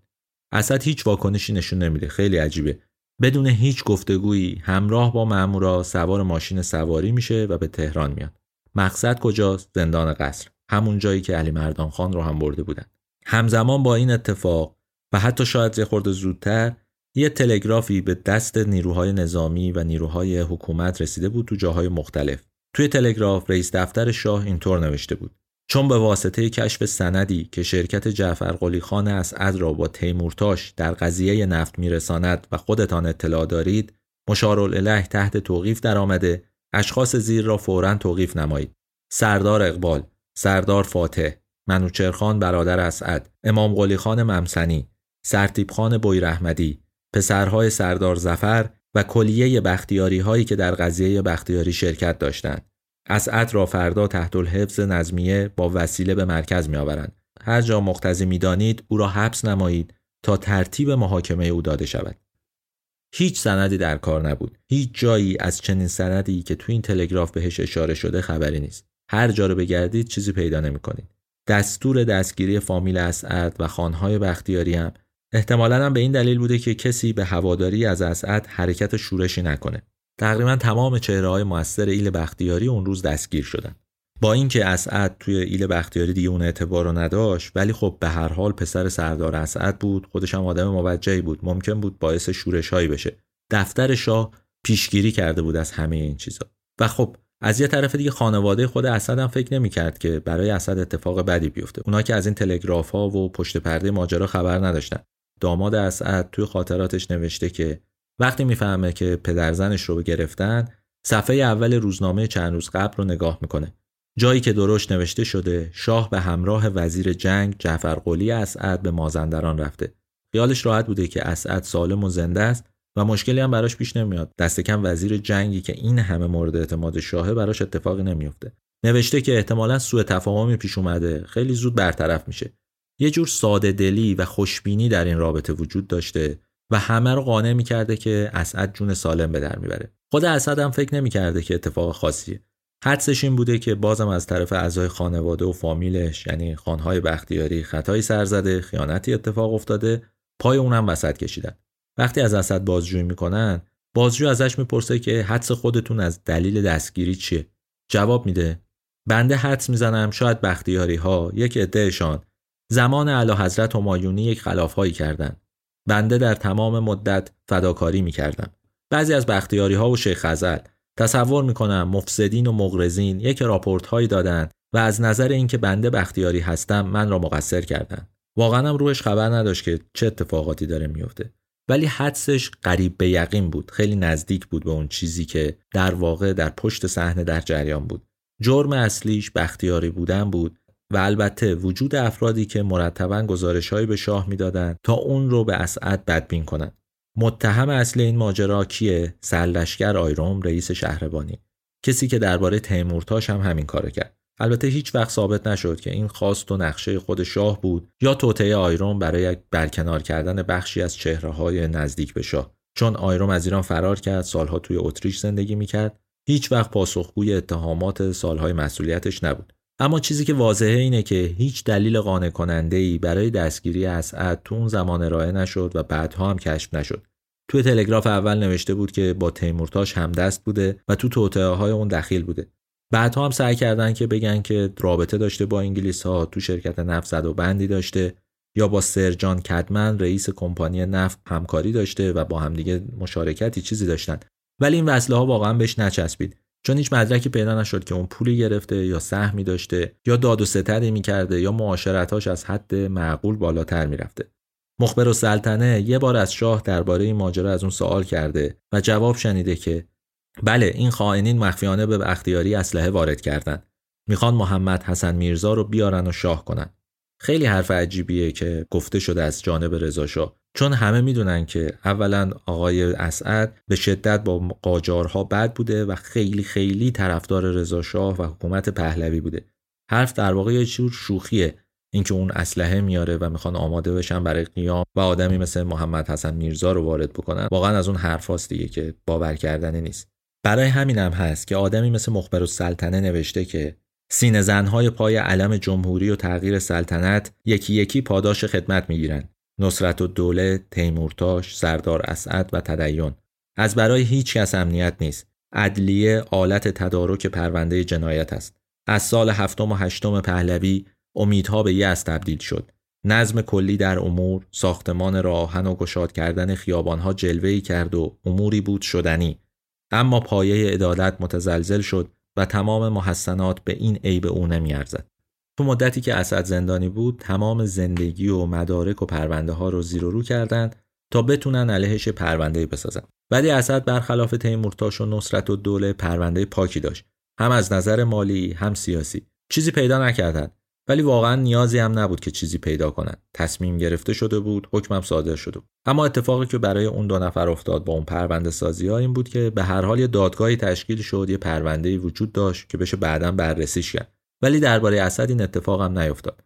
اسد هیچ واکنشی نشون نمیده. خیلی عجیبه. بدون هیچ گفتگویی همراه با مامورا سوار ماشین سواری میشه و به تهران میاد مقصد کجاست؟ زندان قصر. همون جایی که علی مردان خان رو هم برده بودن. همزمان با این اتفاق و حتی شاید یه خورده زودتر یه تلگرافی به دست نیروهای نظامی و نیروهای حکومت رسیده بود تو جاهای مختلف. توی تلگراف رئیس دفتر شاه اینطور نوشته بود. چون به واسطه کشف سندی که شرکت جعفر قلی خان اسعد را با تیمورتاش در قضیه نفت میرساند و خودتان اطلاع دارید مشارالله تحت توقیف درآمده اشخاص زیر را فوراً توقیف نمایید. سردار اقبال سردار فاتح منوچرخان برادر اسعد امام قلی خان ممسنی سرتیب خان بویرحمدی پسرهای سردار زفر و کلیه بختیاری هایی که در قضیه بختیاری شرکت داشتند اسعد را فردا تحت الحفظ نظمیه با وسیله به مرکز می آورند. هر جا مقتضی می دانید او را حبس نمایید تا ترتیب محاکمه او داده شود. هیچ سندی در کار نبود. هیچ جایی از چنین سندی که تو این تلگراف بهش اشاره شده خبری نیست. هر جا رو بگردید چیزی پیدا نمی کنید. دستور دستگیری فامیل اسعد و خانهای بختیاری هم احتمالاً هم به این دلیل بوده که کسی به هواداری از اسعد حرکت شورشی نکنه. تقریبا تمام چهره های موثر ایل بختیاری اون روز دستگیر شدن. با اینکه اسعد توی ایل بختیاری دیگه اون اعتبار رو نداشت ولی خب به هر حال پسر سردار اسعد بود خودش هم آدم موجهی بود. ممکن بود باعث شورش هایی بشه. دفتر شاه پیشگیری کرده بود از همه این چیزا. و خب از یه طرف دیگه خانواده خود اسد هم فکر نمی‌کرد که برای اسد اتفاق بدی بیفته. اونا که از این تلگراف ها و پشت پرده ماجرا خبر نداشتن. داماد اسعد توی خاطراتش نوشته که وقتی می‌فهمه که پدرزنش رو گرفتن صفحه اول روزنامه چند روز قبل رو نگاه می‌کنه. جایی که درشت نوشته شده شاه به همراه وزیر جنگ جعفر قلی اسعد به مازندران رفته. خیالش راحت بوده که اسعد سالم و زنده است و مشکلی هم براش پیش نمیاد. دست کم وزیر جنگی که این همه مورد اعتماد شاهه براش اتفاقی نمیفته نوشته که احتمالا سوء تفاهمی پیش اومده. خیلی زود برطرف میشه. یه جور ساده دلی و خوشبینی در این رابطه وجود داشته و همه رو قانع می‌کرده که اسعد جون سالم به در می‌بره. خود اسعد هم فکر نمی‌کرده که اتفاق خاصیه حدسش این بوده که بازم از طرف اعضای خانواده و فامیلش یعنی خانهای بختیاری خطایی سر زده خیانتی اتفاق افتاده پای اونم وسط کشیدن. وقتی از اسد بازجویی می‌کنن بازجو ازش می‌پرسه که حدس خودتون از دلیل دستگیری چیه؟ جواب میده بنده حدس می‌زنم شاید بختیاری ها یک عدهشان زمان اعلی حضرت همایونی یک خلافهایی کردند. بنده در تمام مدت فداکاری می‌کردم. بعضی از بختیاری ها و شیخ خزل تصور می‌کنم مفسدین و مغرزین یک راپورت هایی دادند و از نظر اینکه بنده بختیاری هستم من را مقصر کردند. واقعا هم روش خبر نداشت که چه اتفاقاتی داره میفته ولی حدسش قریب به یقین بود. خیلی نزدیک بود به اون چیزی که در واقع در پشت صحنه در جریان بود. جرم اصلیش بختیاری بودن بود و البته وجود افرادی که مرتبا گزارشهایی به شاه می‌دادند تا اون رو به اسعد بدبین کنند متهم اصلی این ماجرا کیه؟ سرلشکر آیروم رئیس شهربانی. کسی که درباره تیمورتاش هم همین کارو کرد. البته هیچ وقت ثابت نشد که این خواست و نقشه خود شاه بود یا توطعه آیروم برای برکنار کردن بخشی از چهره های نزدیک به شاه. چون آیروم از ایران فرار کرد سالها توی اتریش زندگی می‌کرد. هیچ وقت پاسخگوی اتهامات سالهای مسئولیتش نبود. اما چیزی که واضحه اینه که هیچ دلیل قانع کننده ای برای دستگیری اسعد تو اون زمان ارائه نشد و بعدها هم کشف نشد. توی تلگراف اول نوشته بود که با تیمورتاش همدست بوده و تو توطئه های اون دخیل بوده. بعدها هم سعی کردن که بگن که رابطه داشته با انگلیس ها تو شرکت نفت زد و بندی داشته یا با سرجان کدمن رئیس کمپانی نفت همکاری داشته و با همدیگه مشارکتی چیزی داشتن ولی این وصله ها واقعا بهش نچسبید چون هیچ مدرکی پیدا نشد که اون پولی گرفته یا سهمی داشته یا داد و ستدی می‌کرده یا معاشرتاش از حد معقول بالاتر می‌رفته. مخبر و سلطنه یه بار از شاه درباره این ماجرا از اون سوال کرده و جواب شنیده که بله این خائنین مخفیانه به اختیاری اسلحه وارد کردن می‌خوان محمد حسن میرزا رو بیارن و شاه کنن. خیلی حرف عجیبیه که گفته شده از جانب رضا چون همه می‌دونن که اولا آقای اسعد به شدت با قاجارها بد بوده و خیلی خیلی طرفدار رضا شاه و حکومت پهلوی بوده. حرف در واقع یه جور شوخیه. اینکه اون اسلحه میاره و می‌خوان آماده بشن برای قیام و آدمی مثل محمد حسن میرزا رو وارد بکنن واقعا از اون حرف دیگه که باور کردنی نیست. برای همینم هست که آدمی مثل مخبر السلطنه نوشته که سینه زنهای پای علم جمهوری و تغییر سلطنت یکی یکی پاداش خدمت می‌گیرند نصرت و دوله، تیمورتاش، سردار اسعد و تدیون از برای هیچ کس امنیت نیست. عدلیه آلت تدارک پرونده جنایت است. از سال هفتم و هشتم پهلوی امیدها به یأس تبدیل شد. نظم کلی در امور، ساختمان راهن و گشاد کردن خیابانها جلوهی کرد و اموری بود شدنی. اما پایه عدالت متزلزل شد و تمام محسنات به این عیب او نمیارزد. تو مدتی که اسد زندانی بود تمام زندگی و مدارک و پرونده ها رو زیر و رو کردند تا بتونن علیهش پرونده بسازن. ولی اسد برخلاف تیمورتاش و نصرت و دوله پرونده پاکی داشت. هم از نظر مالی هم سیاسی. چیزی پیدا نکردند ولی واقعا نیازی هم نبود که چیزی پیدا کنند تصمیم گرفته شده بود حکمم صادر شده بود. اما اتفاقی که برای اون دو نفر افتاد با اون پرونده سازی ها این بود که به هر حال یه دادگاهی تشکیل شد یه پرونده وجود داشت که بشه بعدا بررسیش کرد. ولی درباره اسد این اتفاق هم نیفتاد.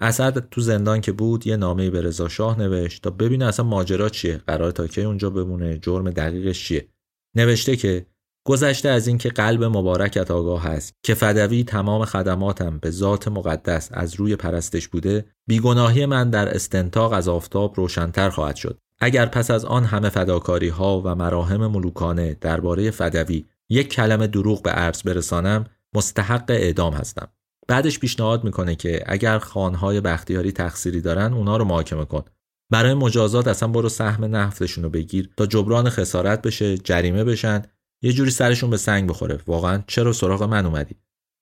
اسد تو زندان که بود یه نامه به رضا شاه نوشت تا ببینه اصلا ماجرا چیه قرار تا کی اونجا بمونه جرم دقیقش چیه. نوشته که گذشته از اینکه قلب مبارکت آگاه است که فدوی تمام خدماتم به ذات مقدس از روی پرستش بوده بیگناهی من در استنتاق از آفتاب روشنتر خواهد شد. اگر پس از آن همه فداکاری ها و مراهم ملوکانه درباره فدوی یک کلمه دروغ به عرض برسانم مستحق اعدام هستم. بعدش پیشنهاد می‌کنه که اگر خانهای بختیاری تقصیری دارن اونا رو محاکمه کن. برای مجازات اصلا برو سهم نفتشون رو بگیر تا جبران خسارت بشه جریمه بشن یه جوری سرشون به سنگ بخوره واقعا چرا سراغ من اومدی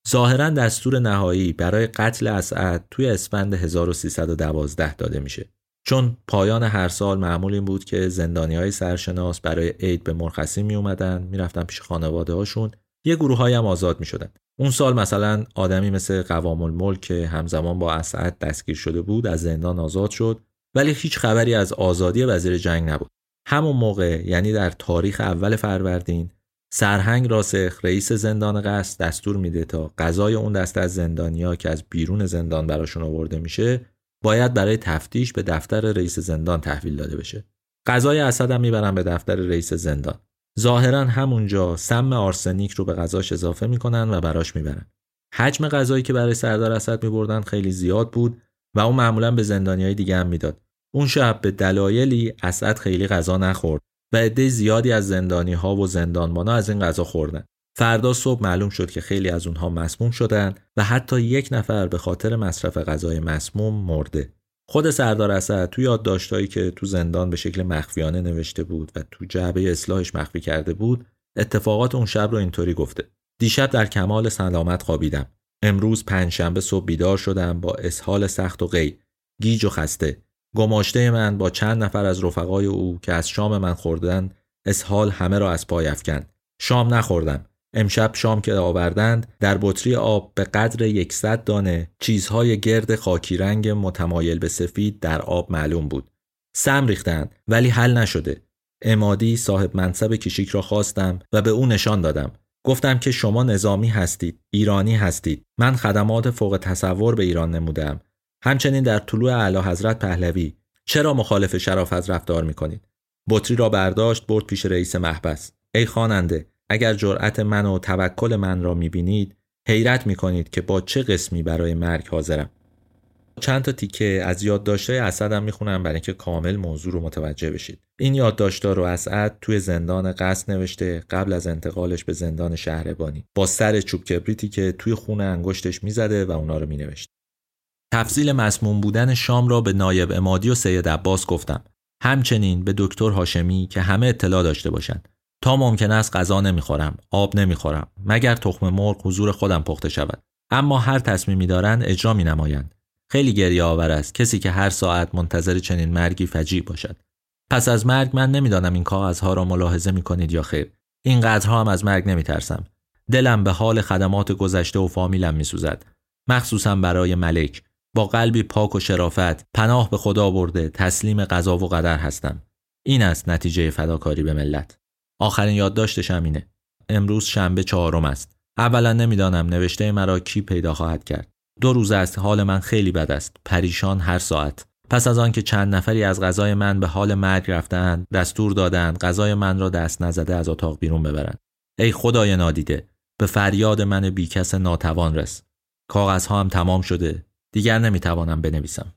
ظاهرا دستور نهایی برای قتل اسعد توی اسفند 1312 داده میشه چون پایان هر سال معمول این بود که زندانی های سرشناس برای عید به مرخصی می اومدن می‌رفتن پیش خانواده هاشون یه گروه هم آزاد می شدن. اون سال مثلا آدمی مثل قوام الملک که همزمان با اسعد دستگیر شده بود از زندان آزاد شد ولی هیچ خبری از آزادی وزیر جنگ نبود. همون موقع یعنی در تاریخ اول فروردین سرهنگ راسخ رئیس زندان قصد دستور میده تا غذای اون دسته از زندانیا که از بیرون زندان براشون آورده میشه باید برای تفتیش به دفتر رئیس زندان تحویل داده بشه. غذای اسد هم می‌برن به دفتر رئیس زندان. ظاهرا همونجا سم آرسنیک رو به غذاش اضافه می‌کنن و براش می‌برن. حجم غذایی که برای سردار اسد میبردن خیلی زیاد بود و اون معمولا به زندانیای دیگه هم می‌داد. اون شب به دلایلی اسد خیلی غذا نخورد و عده زیادی از زندانی ها و زندانبانا از این غذا خوردن. فردا صبح معلوم شد که خیلی از اونها مسموم شدن و حتی یک نفر به خاطر مصرف غذای مسموم مرده. خود سردار اسد تو یادداشتایی که تو زندان به شکل مخفیانه نوشته بود و تو جعبه اصلاحش مخفی کرده بود اتفاقات اون شب رو اینطوری گفته دیشب در کمال سلامت خوابیدم امروز پنجشنبه صبح بیدار شدم با اسهال سخت و قی گیج و خسته گماشته من با چند نفر از رفقای او که از شام من خوردن اسهال همه را از پای افکند. شام نخوردم. امشب شام که آوردند در بطری آب به قدر یکصد دانه چیزهای گرد خاکی رنگ متمایل به سفید در آب معلوم بود. سم ریختند ولی حل نشده. امادی صاحب منصب کشیک را خواستم و به او نشان دادم. گفتم که شما نظامی هستید ایرانی هستید. من خدمات فوق تصور به ایران نمودم همچنین در طلوع اعلی حضرت پهلوی چرا مخالف شرافت رفتار می کنید بطری را برداشت برد پیش رئیس محبس. ای خواننده اگر جرأت من و توکل من را می‌بینید حیرت می‌کنید که با چه قسمی برای مرگ حاضرم. چند تا تیکه از یادداشت‌های اسدم می‌خونم برای اینکه کامل موضوع رو متوجه بشید. این یادداشت‌ها رو اسد توی زندان قصد نوشته قبل از انتقالش به زندان شهربانی. با سر چوب کبریتی که توی خون انگشتش می‌زده و اونا رو مینوشت. تفصیل مسموم بودن شام را به نایب امادی و سید عباس گفتم. همچنین به دکتر هاشمی که همه اطلاع داشته باشند. تا ممکن است غذا نمی‌خورم آب نمی‌خورم. مگر تخم مرغ حضور خودم پخته شود. اما هر تصمیمی دارند اجرا می نمایند. خیلی گریه آور است. کسی که هر ساعت منتظر چنین مرگی فجیع باشد. پس از مرگ من نمی‌دانم این کاغذها را ملاحظه می کنید یا خیر. اینقدرها هم از مرگ نمی ترسم دلم به حال خدمات گذشته و فامیلم می سوزد مخصوصا برای ملک. با قلبی پاک و شرافت پناه به خدا برده تسلیم قضا و قدر هستم. این است نتیجه فداکاری به ملت. آخرین یادداشتش همینه. امروز شنبه چهارم است. اولا نمی‌دانم نوشته مرا کی پیدا خواهد کرد. دو روز است حال من خیلی بد است. پریشان هر ساعت. پس از آنکه چند نفری از غذای من به حال مرگ رفتند دستور دادند غذای من را دست نزده از اتاق بیرون ببرند. ای خدای نادیده به فریاد من بیکس ناتوان رس. کاغذها هم تمام شده. دیگر نمی‌توانم بنویسم.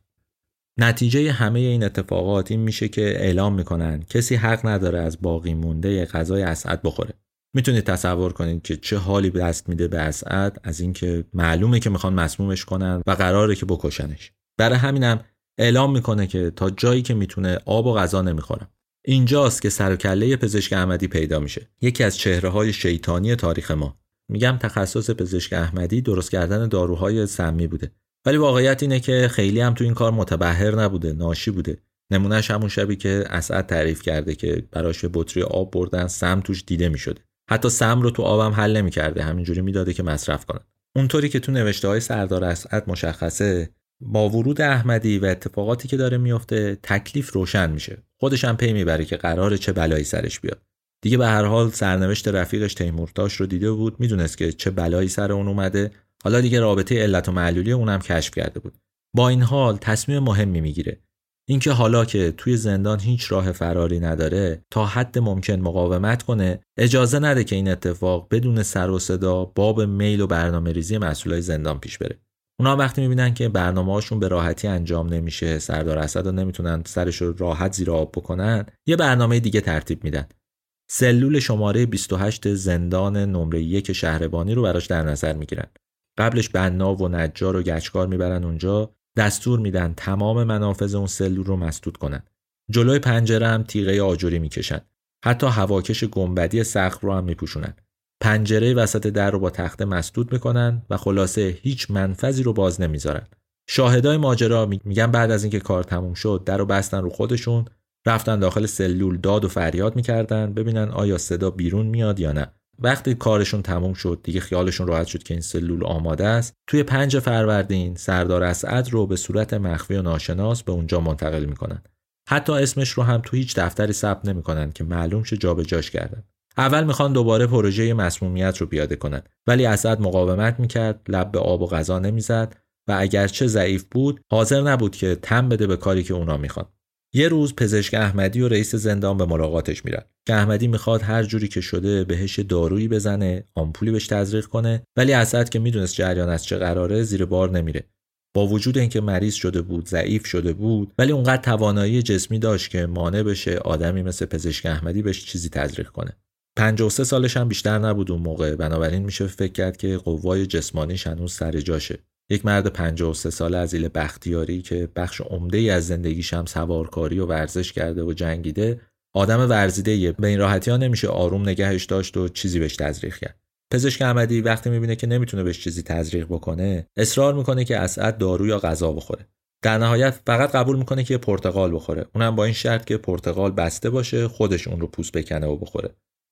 نتیجه همه این اتفاقات این میشه که اعلام می‌کنن کسی حق نداره از باقی مونده غذای اسعد بخوره. می‌تونید تصور کنید که چه حالی دست میده به اسعد از اینکه معلومه که می‌خوان مسمومش کنن و قراره که بکشنش. برای همینم اعلام می‌کنه که تا جایی که می‌تونه آب و غذا نمی‌خورم. اینجاست که سر و کله پزشک احمدی پیدا میشه. یکی از چهره های شیطانی تاریخ ما. میگم تخصص پزشک احمدی درست کردن داروهای سمی بوده. ولی واقعیت اینه که خیلی هم تو این کار متبهر نبوده ناشی بوده. نمونهش همون شبی که اسعد تعریف کرده که براش بطری آب بردن سم توش دیده می‌شده. حتی سم رو تو آبم حل نمی‌کرده همینجوری می‌داده که مصرف کنن اونطوری که تو نوشته های سردار اسعد مشخصه با ورود احمدی و اتفاقاتی که داره میفته تکلیف روشن میشه. خودش هم پی می‌بره که قرار چه بلایی سرش بیاد. دیگه به هر حال سرنوشت رفیقش تیمورتاش رو دیده بود می‌دونست که چه بلایی سر اون اومده. حالا دیگه رابطه علت و معلولی اونم کشف کرده بود. با این حال تصمیم مهمی می‌گیره. اینکه حالا که توی زندان هیچ راه فراری نداره تا حد ممکن مقاومت کنه اجازه نده که این اتفاق بدون سر و صدا باب میل و برنامه ریزی مسئولای زندان پیش بره. اونا وقتی می‌بینن که برنامه هاشون به راحتی انجام نمیشه سردار اسد نمی‌تونن سرش رو راحت زیر آب بکنن یه برنامه دیگه ترتیب میدن. سلول شماره 28 زندان نمره یک شهربانی رو براش در نظر می‌گیرن. قبلش بنا و نجار و گچکار می‌برن اونجا دستور میدن تمام منافذ اون سلول رو مسدود کنن. جلوی پنجره هم تیغه آجوری می‌کشن. حتی هواکش گنبدی سقف رو هم میپوشونن. پنجره وسط در رو با تخته مسدود می‌کنن و خلاصه هیچ منفذی رو باز نمی‌ذارن. شاهدای ماجرا میگن بعد از اینکه کار تموم شد در رو بستن رو خودشون رفتن داخل سلول داد و فریاد می‌کردن ببینن آیا صدا بیرون میاد یا نه. وقتی کارشون تموم شد دیگه خیالشون راحت شد که این سلول آماده است توی پنج فروردین سردار اسعد رو به صورت مخفی و ناشناس به اونجا منتقل می‌کنن. حتی اسمش رو هم تو هیچ دفتری ثبت نمی‌کنن که معلوم شه جابجاش کردن. اول می‌خوان دوباره پروژه مسمومیت رو پیاده کنن ولی اسد مقاومت می‌کرد لب به آب و غذا نمی‌زد و اگرچه ضعیف بود حاضر نبود که تم بده به کاری که اونا می‌خوان. یه روز پزشک احمدی و رئیس زندان به ملاقاتش میرن. که احمدی می‌خواد هر جوری که شده بهش دارویی بزنه آمپولی بهش تزریق کنه ولی اسد که می‌دونست جریان از چه قراره زیر بار نمیره. با وجود اینکه مریض شده بود ضعیف شده بود ولی اونقدر توانایی جسمی داشت که مانع بشه آدمی مثل پزشک احمدی بهش چیزی تزریق کنه. 53 سالش هم بیشتر نبود اون موقع. بنابراین میشه فکر کرد که قوای جسمانیش هنوز سر جاشه. یک مرد 53 ساله از ایل بختیاری که بخش عمده ای از زندگیش هم سوارکاری و ورزش کرده و جنگیده آدم ورزیده به این راحتی ها نمیشه آروم نگهش داشت و چیزی بهش تزریق کرد. پزشک احمدی وقتی می‌بینه که نمی‌تونه بهش چیزی تزریق بکنه اصرار می‌کنه که اسعد دارو یا غذا بخوره. در نهایت فقط قبول می‌کنه که پرتقال بخوره. اونم با این شرط که پرتقال بسته باشه خودش اون رو پوست بکنه و بخوره.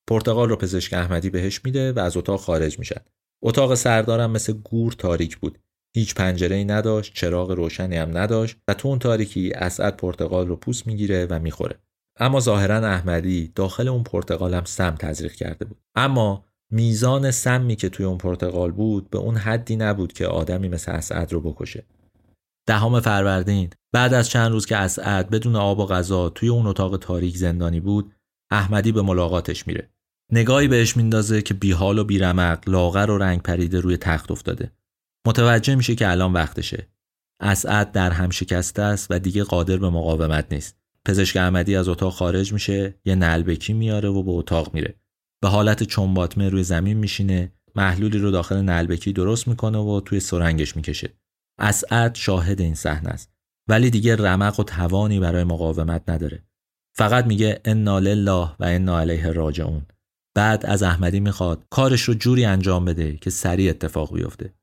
پرتقال رو پزشک احمدی بهش میده و از اتاق خارج میشن. اتاق سردارم مثل گور تاریک بود. هیچ پنجره ای نداشت چراغ روشنی هم نداشت و تو اون تاریکی اسعد پرتقال رو پوست می‌گیره و می‌خوره. اما ظاهرا احمدی داخل اون پرتقال هم سم تزریق کرده بود. اما میزان سمی که توی اون پرتقال بود به اون حدی نبود که آدمی مثل اسعد رو بکشه. دهم فروردین بعد از چند روز که اسعد بدون آب و غذا توی اون اتاق تاریک زندانی بود احمدی به ملاقاتش میره. نگاهی بهش میندازه که بیحال و بیرمق لاغر و رنگ پریده روی تخت افتاده. متوجه میشه که الان وقتشه. اسعد در هم شکسته است و دیگه قادر به مقاومت نیست. پزشک احمدی از اتاق خارج میشه یه نلبکی میاره و به اتاق میره. به حالت چنباتمه روی زمین میشینه محلولی رو داخل نلبکی درست می‌کنه و توی سرنگش می‌کشه. اسعد شاهد این صحنه است. ولی دیگه رمق و توانی برای مقاومت نداره. فقط میگه انا لله و انا علیه راجعون بعد از احمدی می‌خواد کارش رو جوری انجام بده که سریع اتفاق بیفته.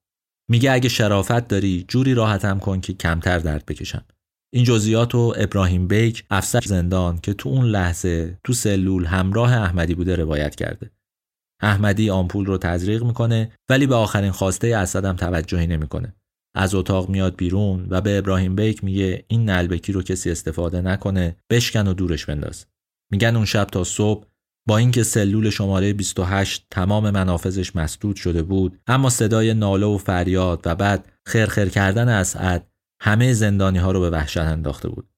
میگه اگه شرافت داری جوری راحتم کن که کمتر درد بکشم. این جزئیات رو ابراهیم بیک افسر زندان که تو اون لحظه تو سلول همراه احمدی بوده روایت کرده. احمدی آمپول رو تزریق می‌کنه ولی به آخرین خواسته اسدم توجهی نمی‌کنه. از اتاق میاد بیرون و به ابراهیم بیک میگه این نلبکی رو کسی استفاده نکنه بشکن و دورش بنداز. میگن اون شب تا صبح با اینکه سلول شماره 28 تمام منافذش مسدود شده بود اما صدای ناله و فریاد و بعد خرخر کردن اسعد همه زندانی ها رو به وحشت انداخته بود.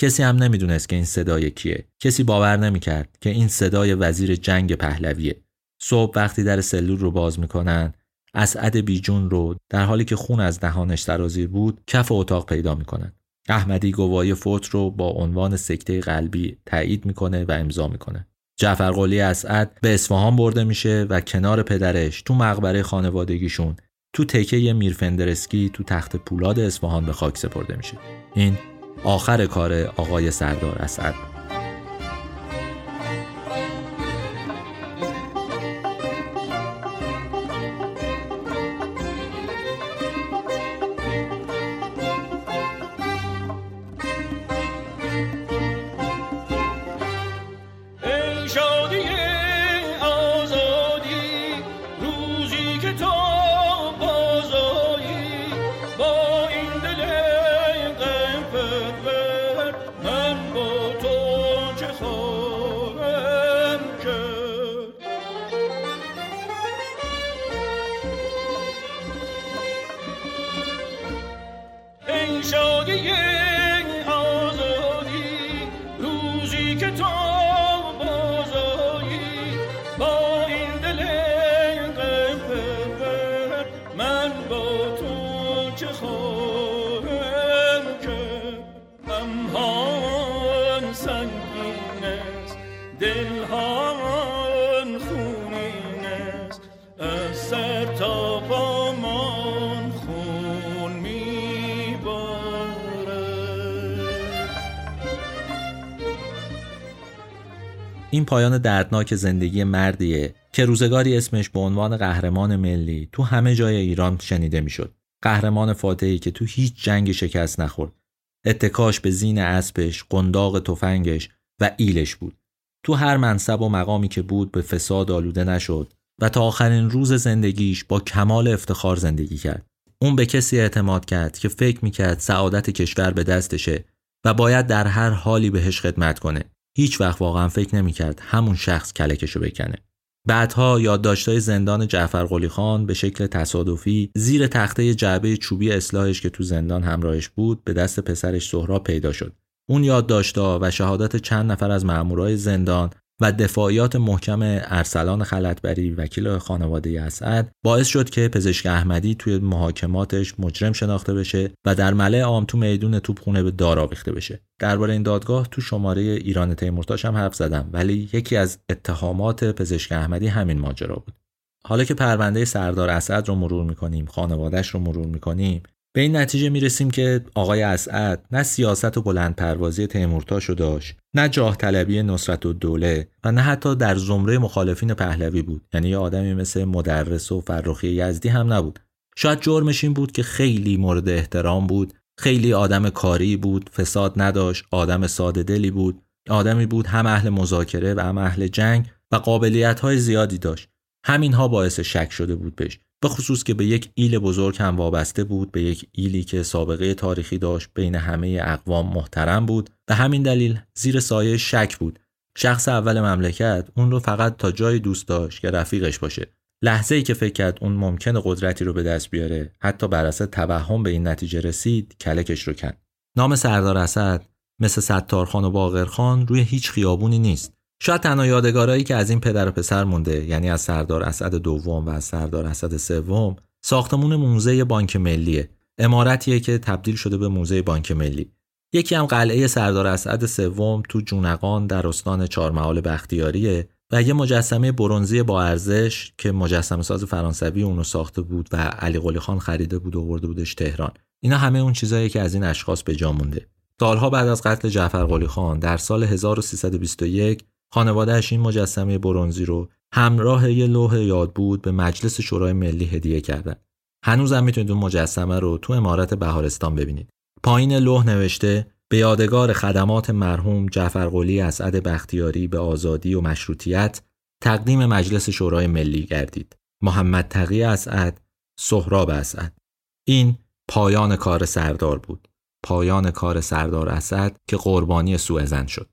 کسی هم نمی‌دونست که این صدای کیه. کسی باور نمی‌کرد که این صدای وزیر جنگ پهلویه. صبح وقتی در سلول رو باز می‌کنن اسعد بیجون رو در حالی که خون از دهانش سرازیر بود کف اتاق پیدا می‌کنن. احمدی گواهی فوت رو با عنوان سکته قلبی تایید می‌کنه و امضا می‌کنه. جعفر قلی اسعد به اصفهان برده میشه و کنار پدرش تو مقبره خانوادگیشون تو تکه میرفندرسکی تو تخت پولاد اصفهان به خاک سپرده میشه. این آخر کار آقای سردار اسعد. پایان دردناک زندگی مردیه که روزگاری اسمش به عنوان قهرمان ملی تو همه جای ایران شنیده می‌شد. قهرمان فاتحی که تو هیچ جنگ شکست نخورد. اتکاش به زین اسبش، قنداق تفنگش و ایلش بود. تو هر منصب و مقامی که بود به فساد آلوده نشد و تا آخرین روز زندگیش با کمال افتخار زندگی کرد. اون به کسی اعتماد کرد که فکر می‌کرد سعادت کشور به دستشه و باید در هر حالی بهش خدمت کنه هیچ وقت واقعا فکر نمی‌کرد همون شخص کلکشو بکنه. بعدها یادداشت‌های زندان جعفر قلی خان به شکل تصادفی زیر تخته جعبه چوبی اصلاحش که تو زندان همراهش بود به دست پسرش سهراب پیدا شد. اون یادداشت‌ها و شهادت چند نفر از مامورای زندان و دفاعیات محکم ارسلان خلطبری وکیل خانواده اسعد باعث شد که پزشک احمدی توی محاکماتش مجرم شناخته بشه و در مله عام تو میدون توپخونه به دار آویخته بشه. درباره این دادگاه تو شماره ایران تیمورتاش هم حرف زدم ولی یکی از اتهامات پزشک احمدی همین ماجرا بود. حالا که پرونده سردار اسد رو مرور می‌کنیم خانوادهش رو مرور می‌کنیم به این نتیجه می‌رسیم که آقای اسعد نه سیاست و بلند پروازی تیمورتاشو داشت نه جاه طلبی نصرت و دوله و نه حتی در زمره مخالفین پهلوی بود. یعنی یه آدمی مثل مدرس و فرخی یزدی هم نبود. شاید جرمش این بود که خیلی مورد احترام بود خیلی آدم کاری بود فساد نداشت آدم ساده دلی بود آدمی بود هم اهل مذاکره و هم اهل جنگ و قابلیت های زیادی داشت. همینها باعث شک شده بود بهش به خصوص که به یک ایل بزرگ هم وابسته بود به یک ایلی که سابقه تاریخی داشت بین همه اقوام محترم بود. به همین دلیل زیر سایه شک بود. شخص اول مملکت اون رو فقط تا جای دوست داشت که رفیقش باشه. لحظه ای که فکر کرد اون ممکنه قدرتی رو به دست بیاره حتی بر اساس توهم به این نتیجه رسید کلکش رو کند. نام سردار اسد مثل ستارخان و باقرخان روی هیچ خیابونی نیست. شاید تنها یادگارایی که از این پدر و پسر مونده یعنی از سردار اسد دوم و از سردار اسد سوم ساختمون موزه بانک ملیه. امارتیه که تبدیل شده به موزه بانک ملی. یکی هم قلعه سردار اسد سوم تو جونقان در استان چهارمحال بختیاریه و یه مجسمه برونزی با ارزش که مجسمه ساز فرانسوی اونو ساخته بود و علی قلی خان خریده بود و آورده بودش تهران. اینا همه اون چیزایی که از این اشخاص به جا مونده. سالها بعد از قتل جعفر قلی خان در سال 1321 خانوادهش این مجسمه برونزی رو همراه یه لوح یاد بود به مجلس شورای ملی هدیه کردن. هنوزم می‌تونید اون مجسمه رو تو امارت بهارستان ببینید. پایین لوح نوشته به یادگار خدمات مرحوم جعفر قلی اسعد بختیاری به آزادی و مشروطیت تقدیم مجلس شورای ملی گردید. محمد تقی اسعد، سهراب اسعد. این پایان کار سردار بود. پایان کار سردار اسد که قربانی سوء شد.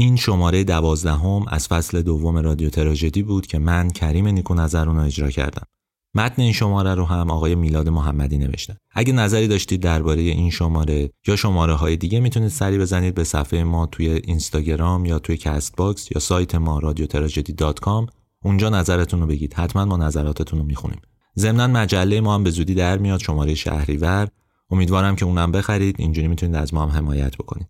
این شماره دوازدهم از فصل دوم رادیو تراژدی بود که من کریم نیکونظر اون رو اجرا کردم. متن این شماره رو هم آقای میلاد محمدی نوشتن. اگه نظری داشتید درباره این شماره یا شماره های دیگه می‌تونید سری بزنید به صفحه ما توی اینستاگرام یا توی Castbox یا سایت ما رادیو تراژدی اونجا نظرتون رو بگید. حتما ما نظراتتون رو می‌خونیم. ضمنا مجله ما هم به زودی در میاد شماره شهریور. امیدوارم که اونم بخرید. اینجوری می‌تونید از ما هم حمایت بکنید.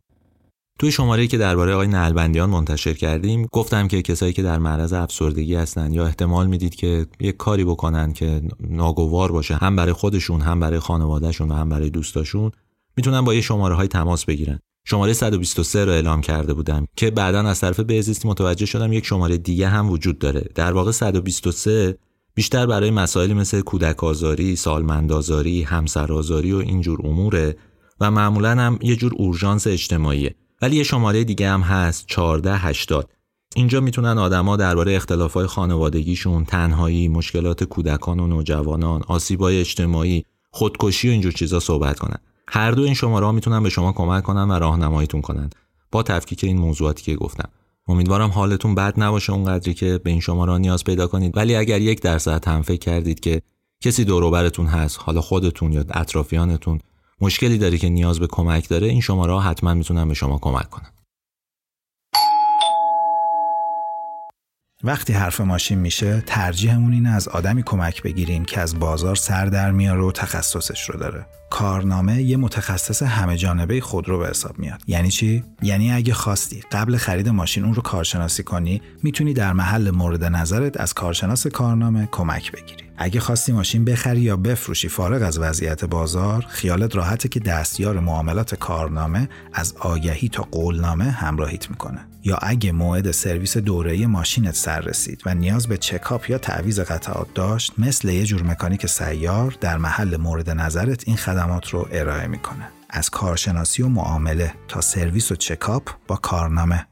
توی شماره که درباره آقای نلبندیان منتشر کردیم گفتم که کسایی که در معرض افسردگی هستن یا احتمال می‌دید که یک کاری بکنن که ناگوار باشه هم برای خودشون هم برای خانوادهشون و هم برای دوستاشون می‌تونن با یه شماره های تماس بگیرن. شماره 123 رو اعلام کرده بودم که بعدا از طرف بهزیستی متوجه شدم یک شماره دیگه هم وجود داره. در واقع 123 بیشتر برای مسائلی مثل کودک آزاری، سالمند آزاری، همسر آزاری و اینجور اموره و معمولا هم یه جور اورژانس اجتماعیه. ولی یه شماره دیگه هم هست 1480 اینجا می‌تونن آدما درباره اختلافای خانوادگیشون، تنهایی، مشکلات کودکان و نوجوانان، آسیبای اجتماعی، خودکشی و اینجور چیزا صحبت کنن. هر دو این شماره ها می‌تونن به شما کمک کنن و راهنماییتون کنن با تفکیک این موضوعاتی که گفتم. امیدوارم حالتون بد نباشه اونقدری که به این شماره نیاز پیدا کنید ولی اگر یک درصد هم فکر کردید که کسی دوروبرتون هست حالا خودتون یا اطرافیانتون مشکلی داری که نیاز به کمک داره این شماره ها حتما می‌تونن به شما کمک کنن. وقتی حرف ماشین میشه ترجیحمون اینه از آدمی کمک بگیریم که از بازار سر در میاره و تخصصش رو داره. کارنامه یه متخصص همه جانبه خودرو به حساب میاد. یعنی چی؟ یعنی اگه خواستی قبل خرید ماشین اون رو کارشناسی کنی می‌تونی در محل مورد نظرت از کارشناس کارنامه کمک بگیری. اگه خواستی ماشین بخری یا بفروشی فارغ از وضعیت بازار خیالت راحته که دستیار معاملات کارنامه از آگهی تا قولنامه همراهیت می‌کنه. یا اگه موعد سرویس دوره‌ای ماشینت سر رسید و نیاز به چکاپ یا تعویض قطعات داشت مثل یه جور مکانیک سیار در محل مورد نظرت این خدمات رو ارائه می‌کنه. از کارشناسی و معامله تا سرویس و چکاپ با کارنامه.